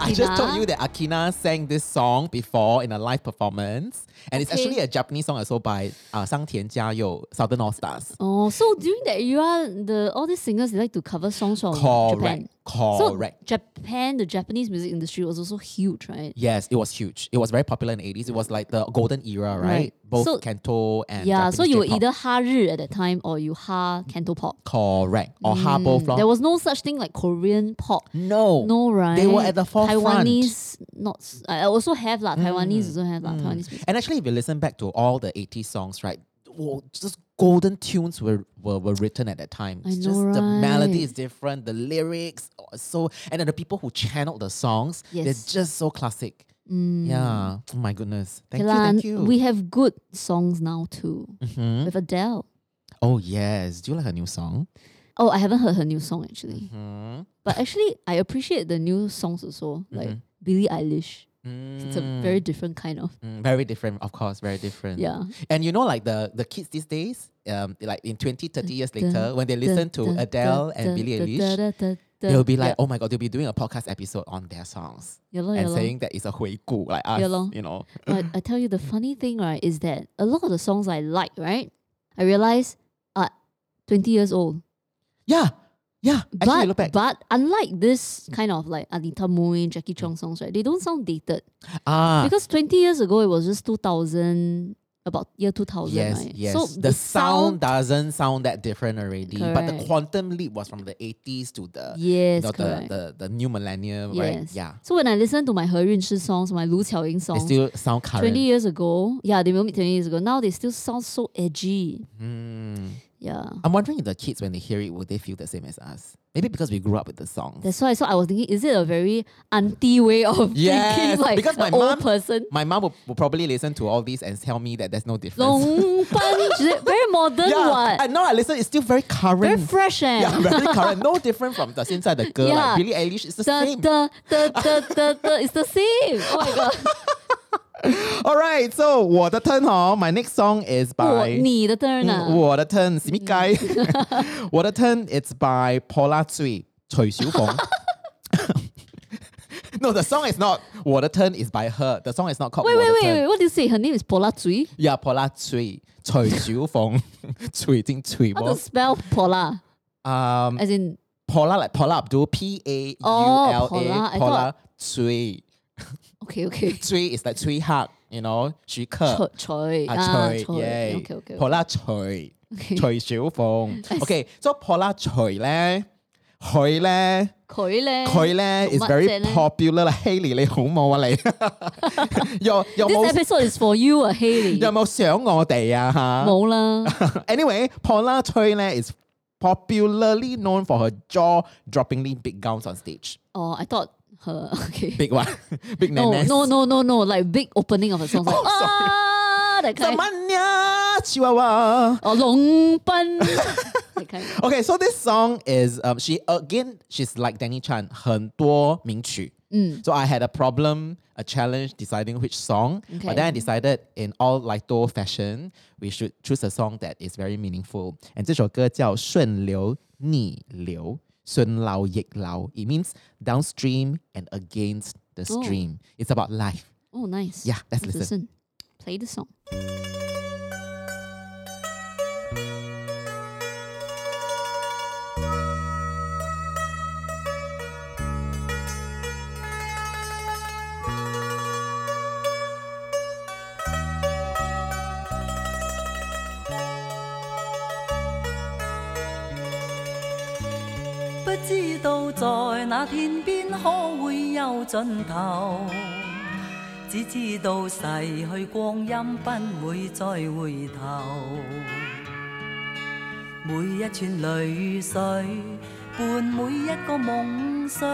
I just told you that Akina sang this song before in a live performance, and it's Okay. actually a Japanese song also by uh, Sang Tian Jiayou, Southern All Stars. Oh, so during that era, the all these singers they like to cover songs from Correct, Japan. Correct. So Japan, the Japanese music industry was also huge, right? Yes, it was huge. It was very popular in the 80s. It was like the golden era, right? Right. Both So- Canto and yeah, so Japanese you were J-pop. either Ha Ri at that time or you Ha Canto Pop. correct or ha Mm, both. lor. There was no such thing like Korean pop. no, No, right? They were at the forefront. Taiwanese, not. I also have lah. Taiwanese mm. also have lah. Mm. Taiwanese music. And actually, if you listen back to all the 80s songs, right, oh, just golden tunes were, were, were written at that time. I It's know, just the melody is different, the lyrics oh, are so, and then the people who channeled the songs, Yes. they're just so classic. Mm. Yeah. Oh my goodness. Thank you. Thank you. We have good songs now too Mhm. with Adele. Oh yes. Do you like a new song? Oh, I haven't heard her new song actually, Hmm. but actually I appreciate the new songs also, like Mhm. Billie Eilish. It's a very different kind of. Mm, very different, of course, very different. Yeah. And you know, like the the kids these days, um, like in 20, 30 years Da- later, when they listen to da- Adele and Billie Eilish, they'll be like, yeah. oh my god, they'll be doing a podcast episode on their songs yeah, and saying that it's a 回顾, like us, Yeah you know. But I tell you, the [LAUGHS] funny thing, right, is that a lot of the songs I like, right, I realize are 20 years old. Yeah, yeah. Actually, But, look back. but unlike this kind of like Anita Mui, Jacky Cheung songs, right, they don't sound dated. ah, Because 20 years ago, it was just 2000, about year 2000, yes, right? yes. So the, sound, doesn't sound that different already, Correct. but the quantum leap was from the 80s to the, yes, you know, the, correct. the, the new millennium, right? yes. Yeah. So when I listen to my He Yunshi songs, my Lu Qiaoying They songs, still sound current. 20 years ago, yeah, they were made 20 years ago. Now they still sound so edgy. Hmm. Yeah. I'm wondering if the kids, when they hear it, will they feel the same as us? Maybe because we grew up with the song. That's why. So I was thinking, is it a very auntie way of [LAUGHS] Yes, thinking, like because my an old mom- person? My mom will, will probably listen to all these and tell me that there's no difference. Long [LAUGHS] punch, very modern. yeah, what? I know. I listen. It's still very current. very fresh, eh? yeah, very current. [LAUGHS] No different from the inside the girl. Yeah. Like Billie Eilish is the, the, same. the, the, the, the, the, it's the same. Oh my god. [LAUGHS] All right, so 我的 turn 哦 My next song is 我 by 你的 turn 啊。我的 turn 什么街？我的 [LAUGHS] [LAUGHS] turn it's by Paula Tsui 徐小凤。No, the song is not 我的 turn is by her. The song is not called Wait, 我的 wait, wait, turn. wait. What do you say? Her name is Paula Tsui. Yeah, Paula Tsui 徐小凤，徐正徐 How to spell Paula? Um, As in, Paula like Paula Abdul P A U Oh, L Paula. A I Paula Tsui. okay, okay. [LAUGHS] Tsui is like Tsui Hak, you know, 徐克。 Choi, Choi. Ah, Ah, Choi, Choi. yay. Okay, okay. okay. Paula Choi， Okay. 徐小凤。[LAUGHS] Okay, so Paula Choi 咧，佢咧，佢咧，佢咧做 is 乜 very 啫咧 popular 啦。Haley 你好冇啊你？有有 [LAUGHS] This 冇 episode is for you 啊，Haley。有冇想我哋啊吓？冇啦。 Anyway, Paula Choi 咧 is popularly known for her jaw-droppingly big gowns on stage. Oh, I thought her. [LAUGHS] Okay. Big one, [LAUGHS] big No, nanas. no, no, no, no. Like big opening of a song. [LAUGHS] Like, Oh, sorry. ah, that kind. Zamania Chihuahua. Or 龙奔 that kind. Okay, so this song is um she again she's like Danny Chan 很多名曲. Mm. So I had a problem, a challenge deciding which song. Okay. But then I decided in all Lito fashion, we should choose a song that is very meaningful. And 这首歌叫顺流逆流， Sun Lao Yek Lao. It means downstream and against the stream. It's about life. Oh, nice. Yeah, let's, listen. listen. Play the song. 在那天邊可會有盡頭，只知道逝去光陰不會再回頭。每一串淚水伴每一個夢想，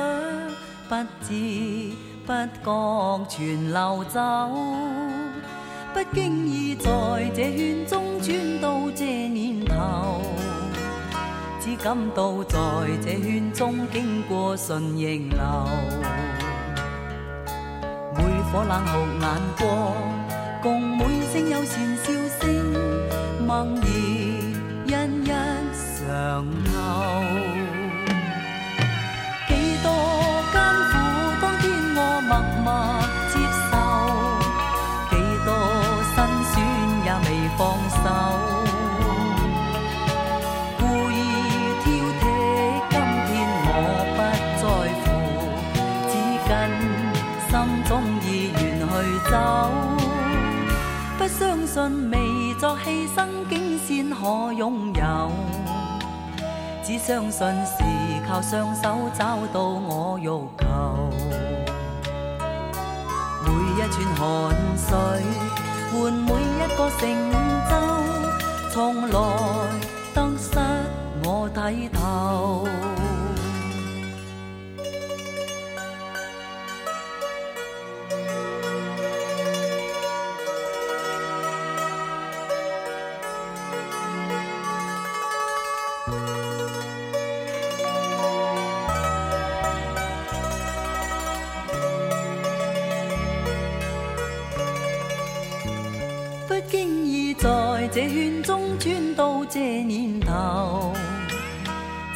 不知不覺全流走。不經意在這圈中转到這年頭。只感到在这圈中经过顺逆流，每颗冷酷眼光，共每声友善笑声，默然一一嘗透。生境，先可擁有。只相信是靠雙手找到我欲求。每一串汗水換每一個成就，從來得失我睇透。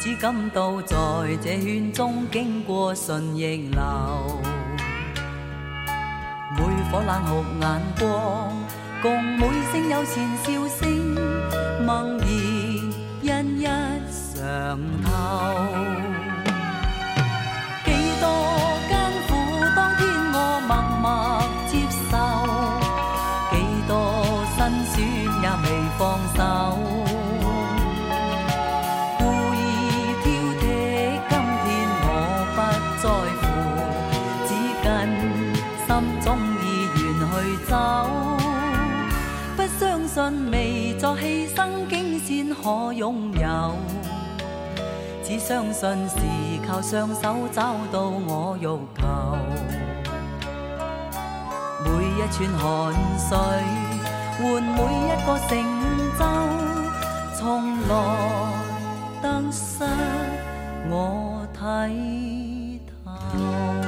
只感到在这圈中经过顺逆流。每颗冷酷眼光，共每声友善笑聲，萌然一一上透。未作犧牲，竟先可擁有。只相信是靠雙手找到我欲求。每一串汗水換每一個成就，從來得失我睇透。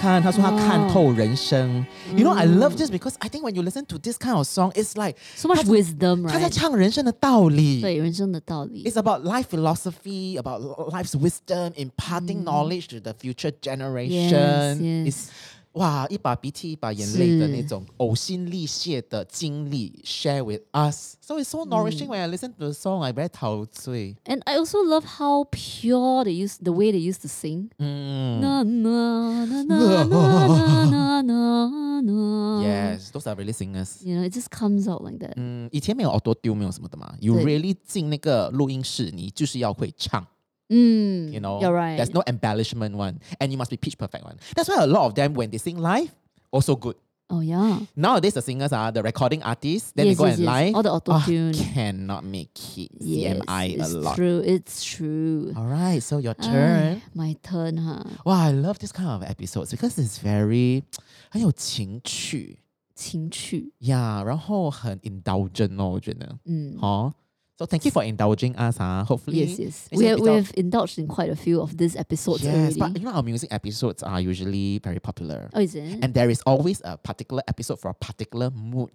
看，他说他看透人生。You know, I love this because I think when you listen to this kind of song, it's like So much 他在 wisdom, 他在 right? 唱人生的道理。对人生的道理 It's about life philosophy, about life's wisdom, imparting knowledge to the future generation. yes. It's 哇，一把鼻涕一把眼泪的那种呕心沥血的经历 share with us. So it's so nourishing when I listen to the song. I very 陶醉。And I also love how pure they use the way they used to sing. 嗯 Na, na, na, na, na, na, na, na. Yes, those are really singers. You know, it just comes out like that. 嗯，以前没有 auto tune 没有什么的嘛。You really 进那个录音室，你就是要会唱。Mm, You know, you're right. There's no embellishment one, and you must be pitch perfect one. That's why a lot of them when they sing live, also good. oh yeah. Nowadays the singers are the recording artists. Then Yes, they go yes, and yes. live. All the Ah, auto-tune. cannot make it. Yes, CMI a it's lot. true. It's true. All right, so your Ah, turn. my turn, huh? Wow, I love this kind of episodes because it's very [TSK] 很有情趣情趣。呀，然后很 indulgent 哦，我觉得。嗯。好 ，So thank you for indulging us hopefully Yes, yes. We have, we have indulged in quite a few of these episodes Yes, but you know our music episodes are usually very popular. Oh, is it? And there is always a particular episode for a particular mood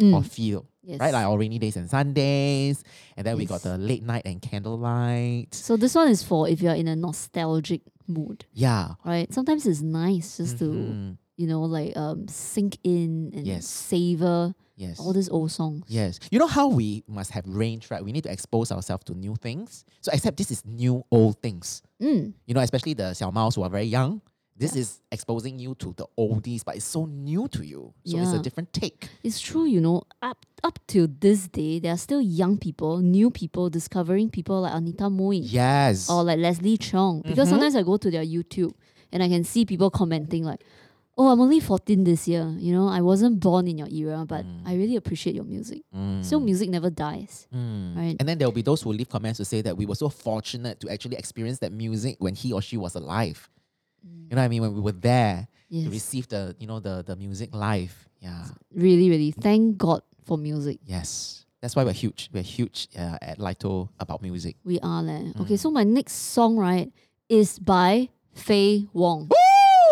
Mm, or feel, yes. right? Like our rainy days and Sundays, and then we got the late night and candlelight. So this one is for if you're in a nostalgic mood, Yeah. right? Sometimes it's nice just to Mhm. You know like um sink in and Yes. savor Yes. all these old songs. Yes. You know how we must have range, right? We need to expose ourselves to new things. So except this is new old things. Mm, You know, especially the Xiao Maos who are very young. This is exposing you to the oldies, but it's so new to you. So it's a different take. it's true, you know. Up up to this day, there are still young people, new people discovering people like Anita Mui Yes. or like Leslie Cheung. Because Mhm. sometimes I go to their YouTube and I can see people commenting like, "Oh, I'm only 14 this year. You know, I wasn't born in your era, but I really appreciate your music. Mm. So music never dies, Mm. right? And then there will be those who leave comments to say that we were so fortunate to actually experience that music when he or she was alive. You know what I mean? When we were there to receive the, you know, the the music live. Yeah. really, really. Thank God for music. Yes. That's why we're huge. We're huge uh, at Lito about music. We are leh. Okay, Mm. so my next song right is by Faye Wong. Woo!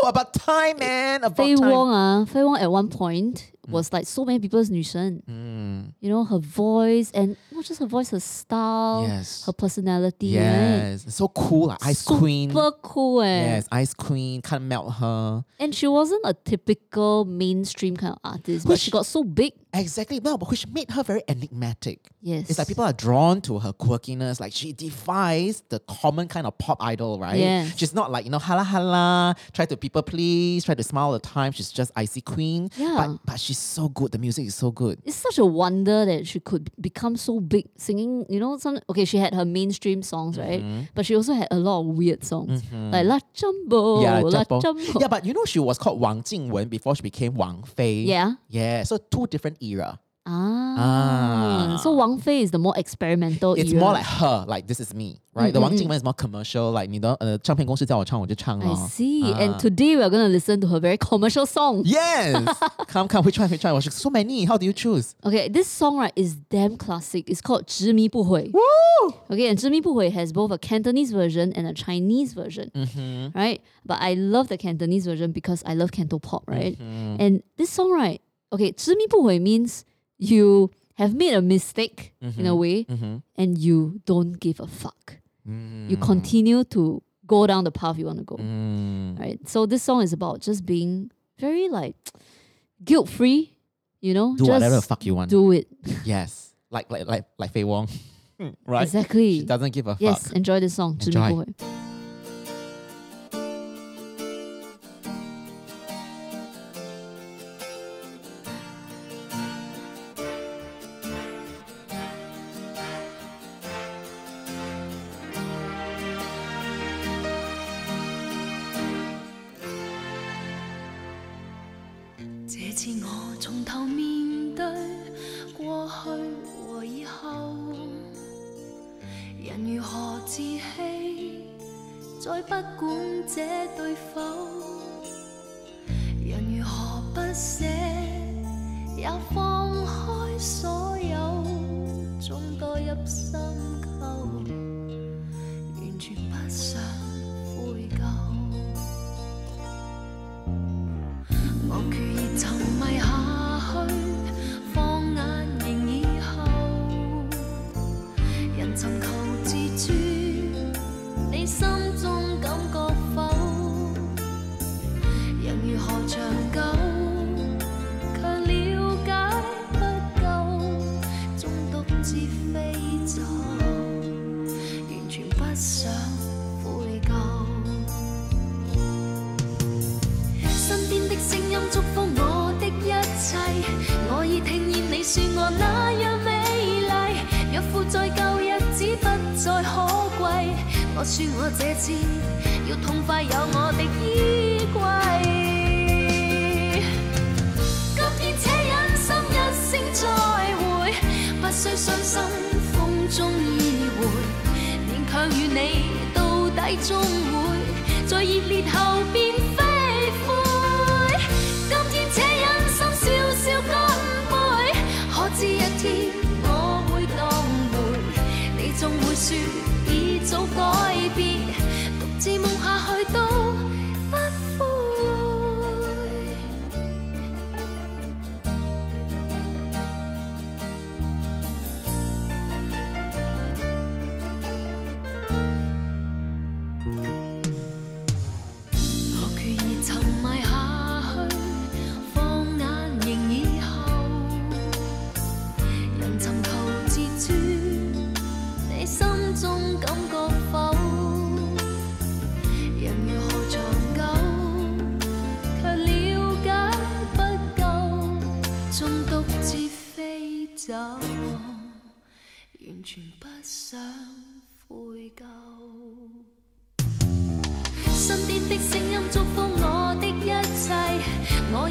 About time, man. About Faye time. Faye ah, Wong at one point was like so many people's 女神. Mm. You know, her voice and not just her voice, her style, Yes. her personality. right? Yes. So cool, like Ice Queen. Super cool, eh? Yes, Ice Queen. Can't melt her. And she wasn't a typical mainstream kind of artist, but she got so big. Exactly. No, but which made her very enigmatic. Yes. It's like people are drawn to her quirkiness. Like she defies the common kind of pop idol, right? Yes. She's not like, you know, hala hala, try to people please, try to smile all the time. She's just icy queen. Yeah. But but she's so good. The music is so good. it's such a wonder that she could become so big singing you know some okay she had her mainstream songs right Mm-hmm. but she also had a lot of weird songs like la jumbo yeah, la Jumbo. jumbo yeah, but you know she was called Wang Jingwen before she became Wang Fei. yeah Yeah. So two different era. ah, Ah. so Wang Fei is the more experimental It's era. more like her, like this is me, right? The Mm, Wang mm, Jingwen is more commercial, like 你的呃唱片公司叫我唱我就唱 I 哦。 see Ah. and today we're going to listen to her very commercial song Yes. [LAUGHS] come come, which one? Which one? Was so many. How do you choose? Okay, this song right is damn classic. It's called 执迷不悔. Woo! Okay, and 执迷不悔 has both a Cantonese version and a Chinese version, Mm-hmm. right? But I love the Cantonese version because I love Canto pop, right? Mm-hmm. And this song, right? Okay, 执迷不悔 means you have made a mistake in a way Mm-hmm. and you don't give a fuck. You Mm. continue to go down the path you want to go, Mm. right? So this song is about just being very like guilt free, you know? Do just whatever the fuck you want. do it. Yes. Like like like like Faye Wong. [LAUGHS] right? Exactly. She doesn't give a fuck. Yes, enjoy this song. Enjoy.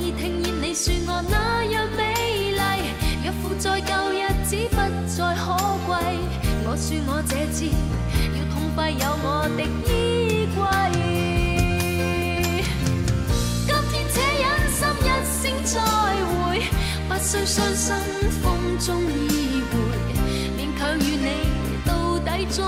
我已聽見你说我那样美丽。若負在旧日子不再可贵，我说我这次要痛快有我的衣柜。今天且忍心一声再会，不需伤心风中依偎，勉强与你到底终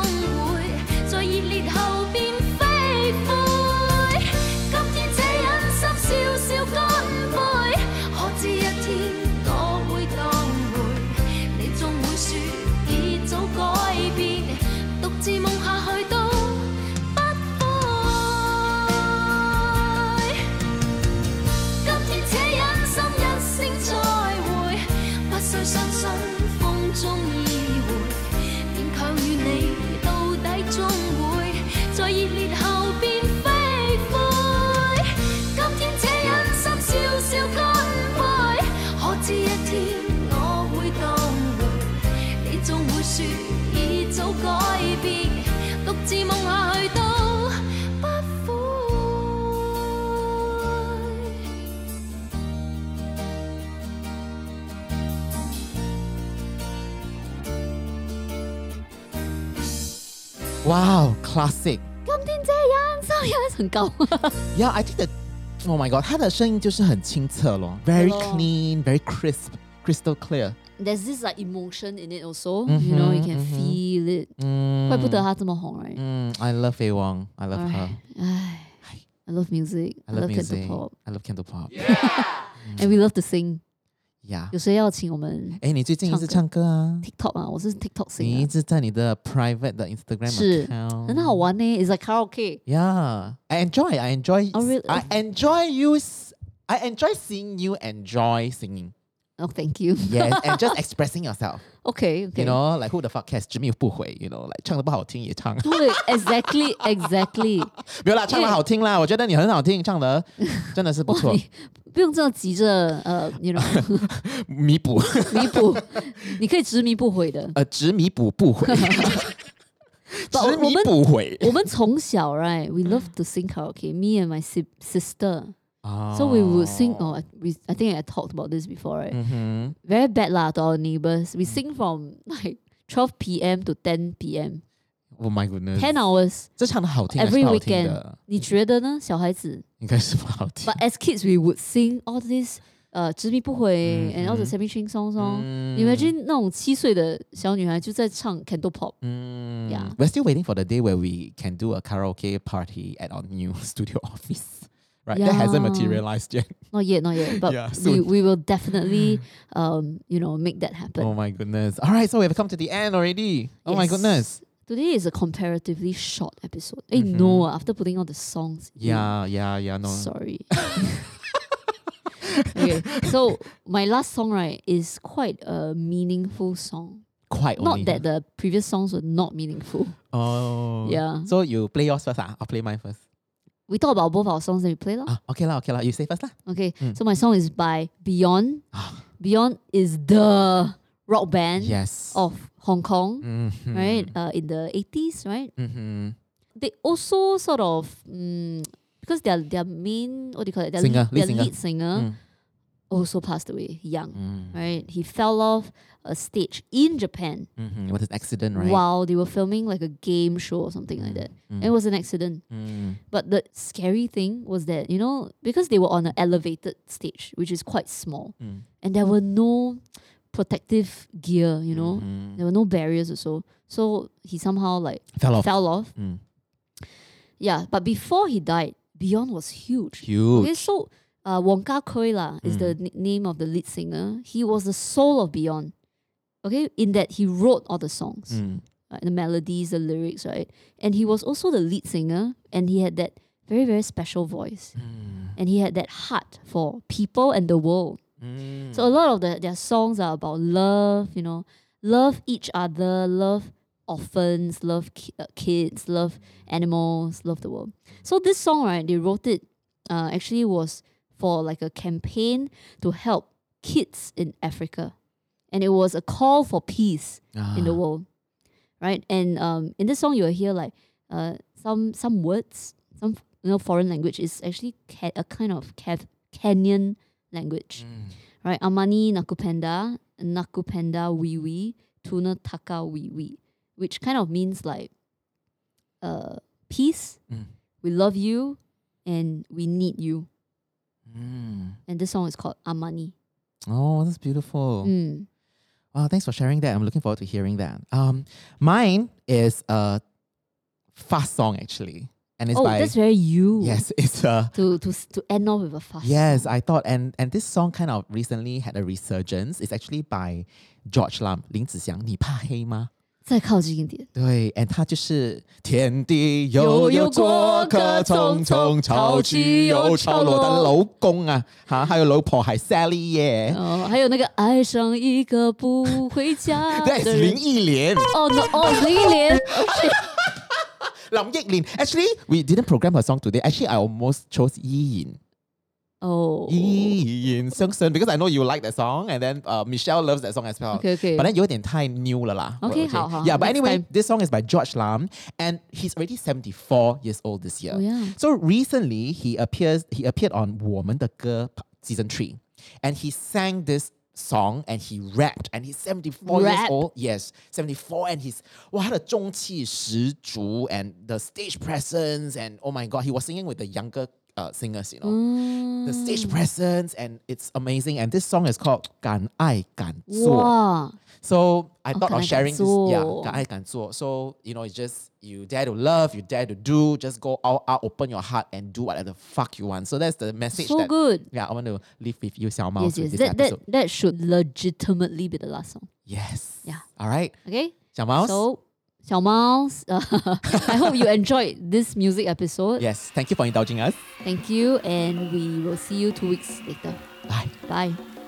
，Wow classic。今天这忍心有一层够。 Yeah, I think that. Oh my god，他的声音就是很清澈咯，very 咯 clean, very crisp, crystal clear。 There's this like emotion in it also. You know, you can 嗯哼 feel it. 嗯，怪不得她这么红，right? 嗯，I love Fei Wang, I love her. 唉 I love music. I love music. Cantopop. I love Cantopop. And we love to sing. Yeah. 有谁要请我们哎，你最近一直唱唱歌啊？ TikTok 啊？我是 TikTok 你一 sing 直在你的 private 的 Instagram 是 account，很好玩呢。It's like karaoke. Yeah, I enjoy. I enjoy. Oh, really? I enjoy you. s- I enjoy seeing you enjoy singing. Oh, thank you. Yes, and just [LAUGHS] expressing yourself. Okay, okay. You know, like who the fuck cares？执迷不悔。You know, like 唱的不好听也唱。对，exactly, exactly. 没有啦，唱的好听啦，我觉得你很好听，唱的真的是不错，不用这么急着呃，you know 弥补弥补，你可以执迷不悔的。呃执迷补不悔，执迷不悔。我们从小，right, we love to sing karaoke. Me and my sister. 哦 So we would sing. Oh, I- we, I think I talked about this before, right? 嗯哼 Very bad lah to our neighbors. We sing from [LAUGHS] like 12 p.m. to 10 p.m. ，Oh my goodness， 10 hours 这唱的好听还是 every 不好听 weekend 的？。你觉得呢，小孩子应该是不好听。 ？But as kids, we would sing all this 呃执迷不悔嗯 and all the 嗯 semi string songs. song. 嗯 Imagine 那种七岁的小女孩就在唱 Cantopop. 嗯 Yeah. We're still waiting for the day where we can do a karaoke party at our new [LAUGHS] studio office. Right, that hasn't materialized yet. [LAUGHS] Not yet, not yet. But Yeah, we, we will definitely um you know make that happen. Oh my goodness! All right, so we have come to the end already. Oh my goodness! Today is a comparatively short episode. Eh, no, ah, after putting all the songs. in. Yeah, yeah, yeah. No. Sorry. [LAUGHS] okay, so my last song right is quite a meaningful song. Quite Not only. that the previous songs were not meaningful. Oh. Yeah. So you play yours first, ah? I'll play mine first. We talk about both our songs and we play lah. Ah, okay lah, okay lah. You say first lah. Okay, Mm. so my song is by Beyond. Ah. Beyond is the rock band Yes. of Hong Kong, Mhm. right? Uh, in the 80s, right? Mhm. They also sort of, mm, because their their main, what do you call it? Their, Singer, lead, lead their singer. lead singer Mm. Also passed away young, Mm. right? He fell off a stage in Japan Mhm. What is accident, right? while they were filming like a game show or something like that. Mm. It was an accident. Mm. But the scary thing was that, you know, because they were on an elevated stage, which is quite small, Mm. and there were no protective gear, you know, Mhm. there were no barriers or so. So he somehow like Fell off. fell off. Mm. Yeah, but before he died, Beyond was huge. Huge. Okay, so uh, Wong Ka Kui lah is the Mm. n- name of the lead singer. He was the soul of Beyond. Okay, in that he wrote all the songs, Mm. right, the melodies, the lyrics, right, and he was also the lead singer, and he had that very very special voice, Mm. and he had that heart for people and the world. Mm. So a lot of the, their songs are about love, you know, love each other, love orphans, love ki- uh, kids, love animals, love the world. So this song, right, they wrote it uh, actually was for like a campaign to help kids in Africa. And it was a call for peace in the Ah. world, right? And um, in this song, you'll hear like uh, some some words, some you know foreign language is actually ca- a kind of Kev- Kenyan language Mm. right? Amani nakupenda, nakupenda wiwi, tuna taka wiwi, which kind of means like uh peace. Mm. We love you and we need you. Mm. And this song is called Amani. Oh, that's beautiful. Mm. Wow, thanks for sharing that. I'm looking forward to hearing that. Um, mine is a fast song actually, and it's Oh, by that's very you. yes, [LAUGHS] it's a To to s- to end off with a fast. yes. song. I thought, and and this song kind of recently had a resurgence. It's actually by George Lam, 林子祥。你怕黑吗？ 再靠近一点。对，and 他就是天地悠悠过客匆匆，潮起又潮落的老公啊，哈，还有老婆还 Sally 耶，哦，还有那个爱上一个不回家对，的林人。忆莲。哦，no，哦，林忆莲。林忆莲，actually we didn't program her song today. Actually, I almost chose 依然。哦。依然相信 because I know you like that song and then uh, Michelle loves that song as well. Okay, okay. But then 有点太 new 了啦。 Okay, 好好 Yeah, but next anyway, time. this song is by George Lam and he's already 74 years old this year. Oh, yeah. So recently he appears he appeared on 我们的歌 season 3 and he sang this song and he rapped and he's 74 years Rap? old. Yes, 74 and he's 哇他的中气十足 and the stage presence and oh my god, he was singing with the younger uh, singers, you know, mm. the stage mm. presence, and it's amazing. And this song is called "Gan Ai Gan So I oh, thought of sharing this. Yeah, "Gan Ai Gan So you know, it's just you dare to love, you dare to do, just go out, out, open your heart, and do whatever the fuck you want. So that's the message. So that, good. Yeah, I want to leave with you, Xiao Mao. Yes, yes. That, that that should legitimately be the last song. Yes. Yeah. All right. Okay. Xiao Mao. So 小猫, uh, [LAUGHS] I hope you enjoyed this music episode. yes, thank you for indulging us. Thank you, and we will see you two weeks later. Bye. Bye.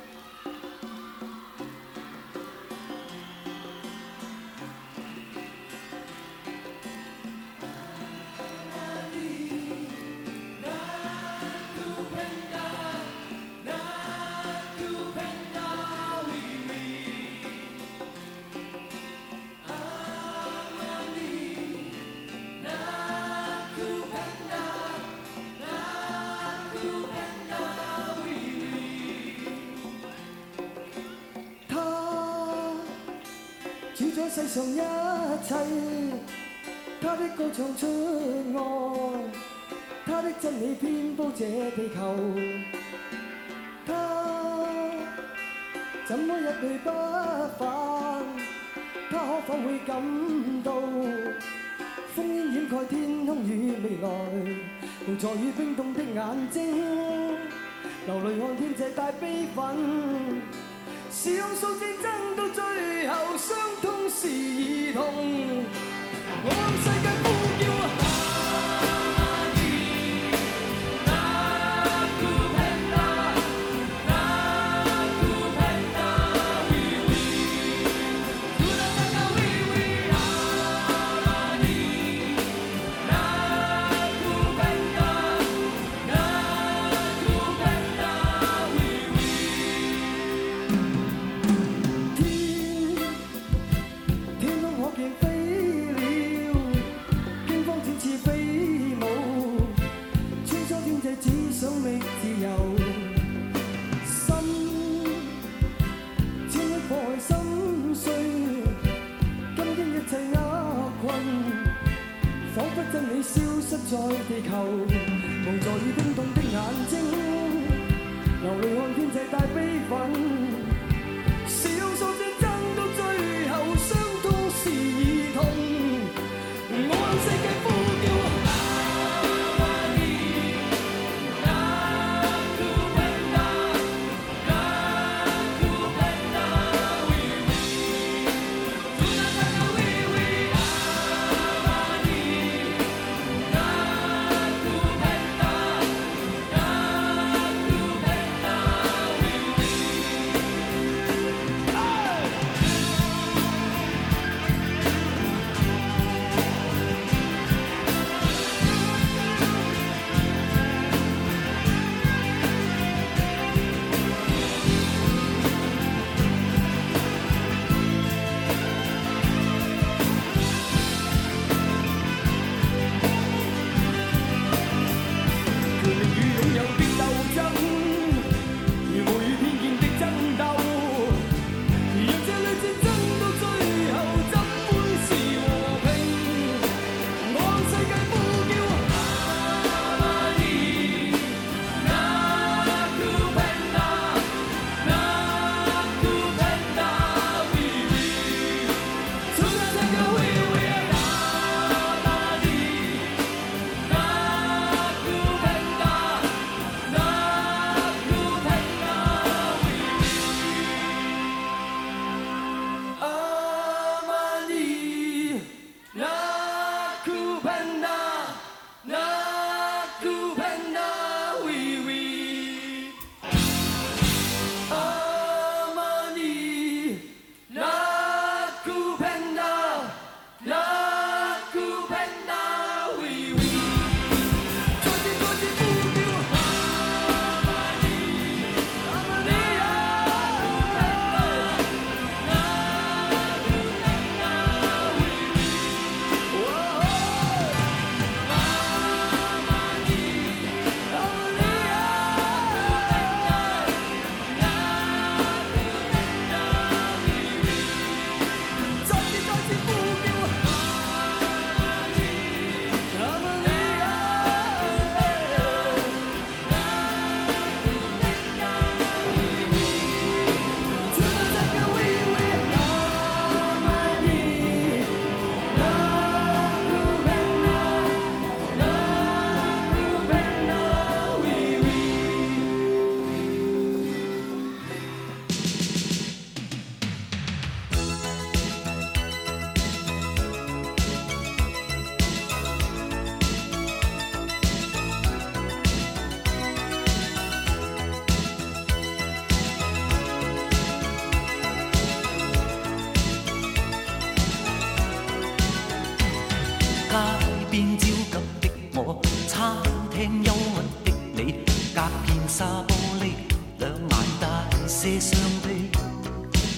餐厅幽默的你，隔片沙玻璃，两眼带些伤悲，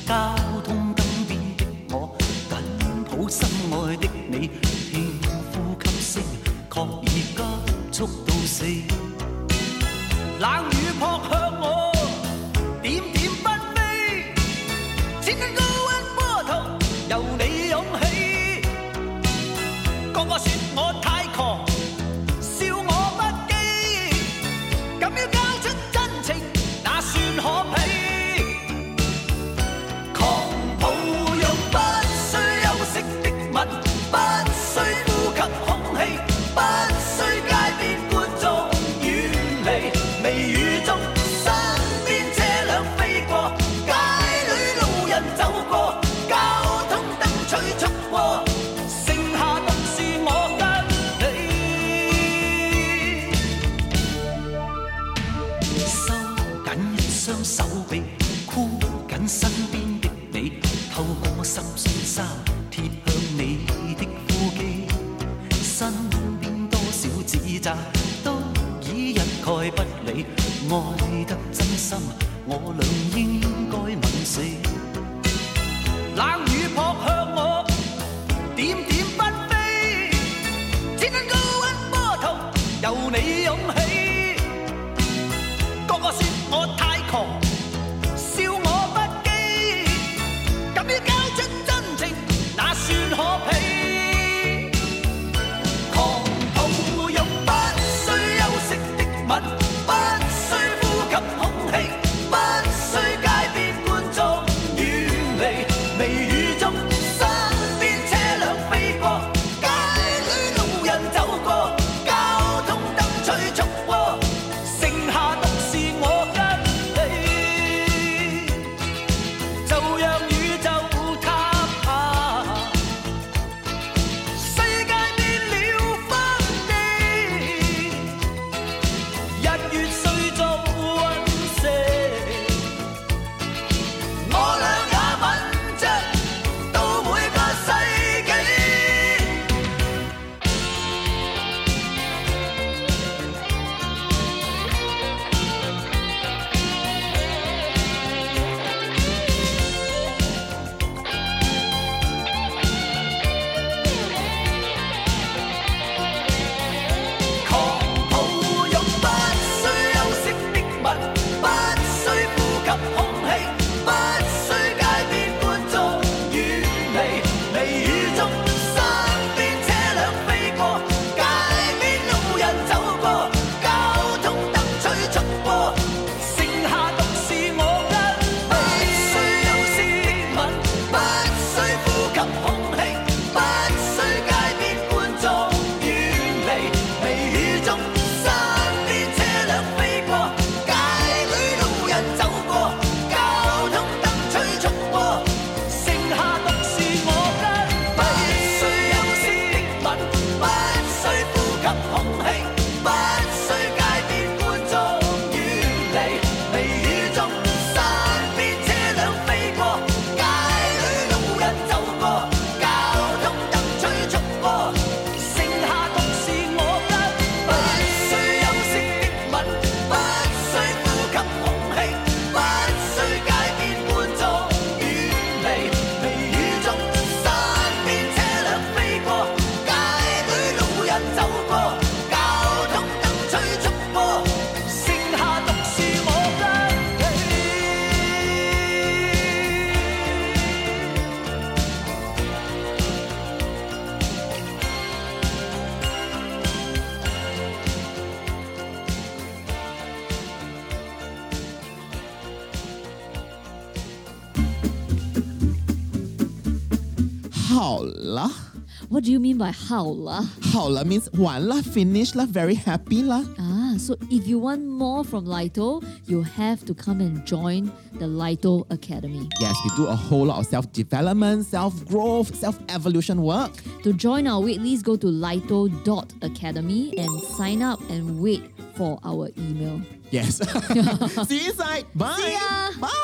交通。What do you mean by 好了？好了 means 完了，finish 了，very happy 了。Ah, so if you want more from Lito, you have to come and join the Lito Academy. Yes, we do a whole lot of self development, self growth, self evolution work. To join our waitlist, go to lito.academy and sign up and wait for our email. Yes. [LAUGHS] See you inside. Bye. See ya. Bye.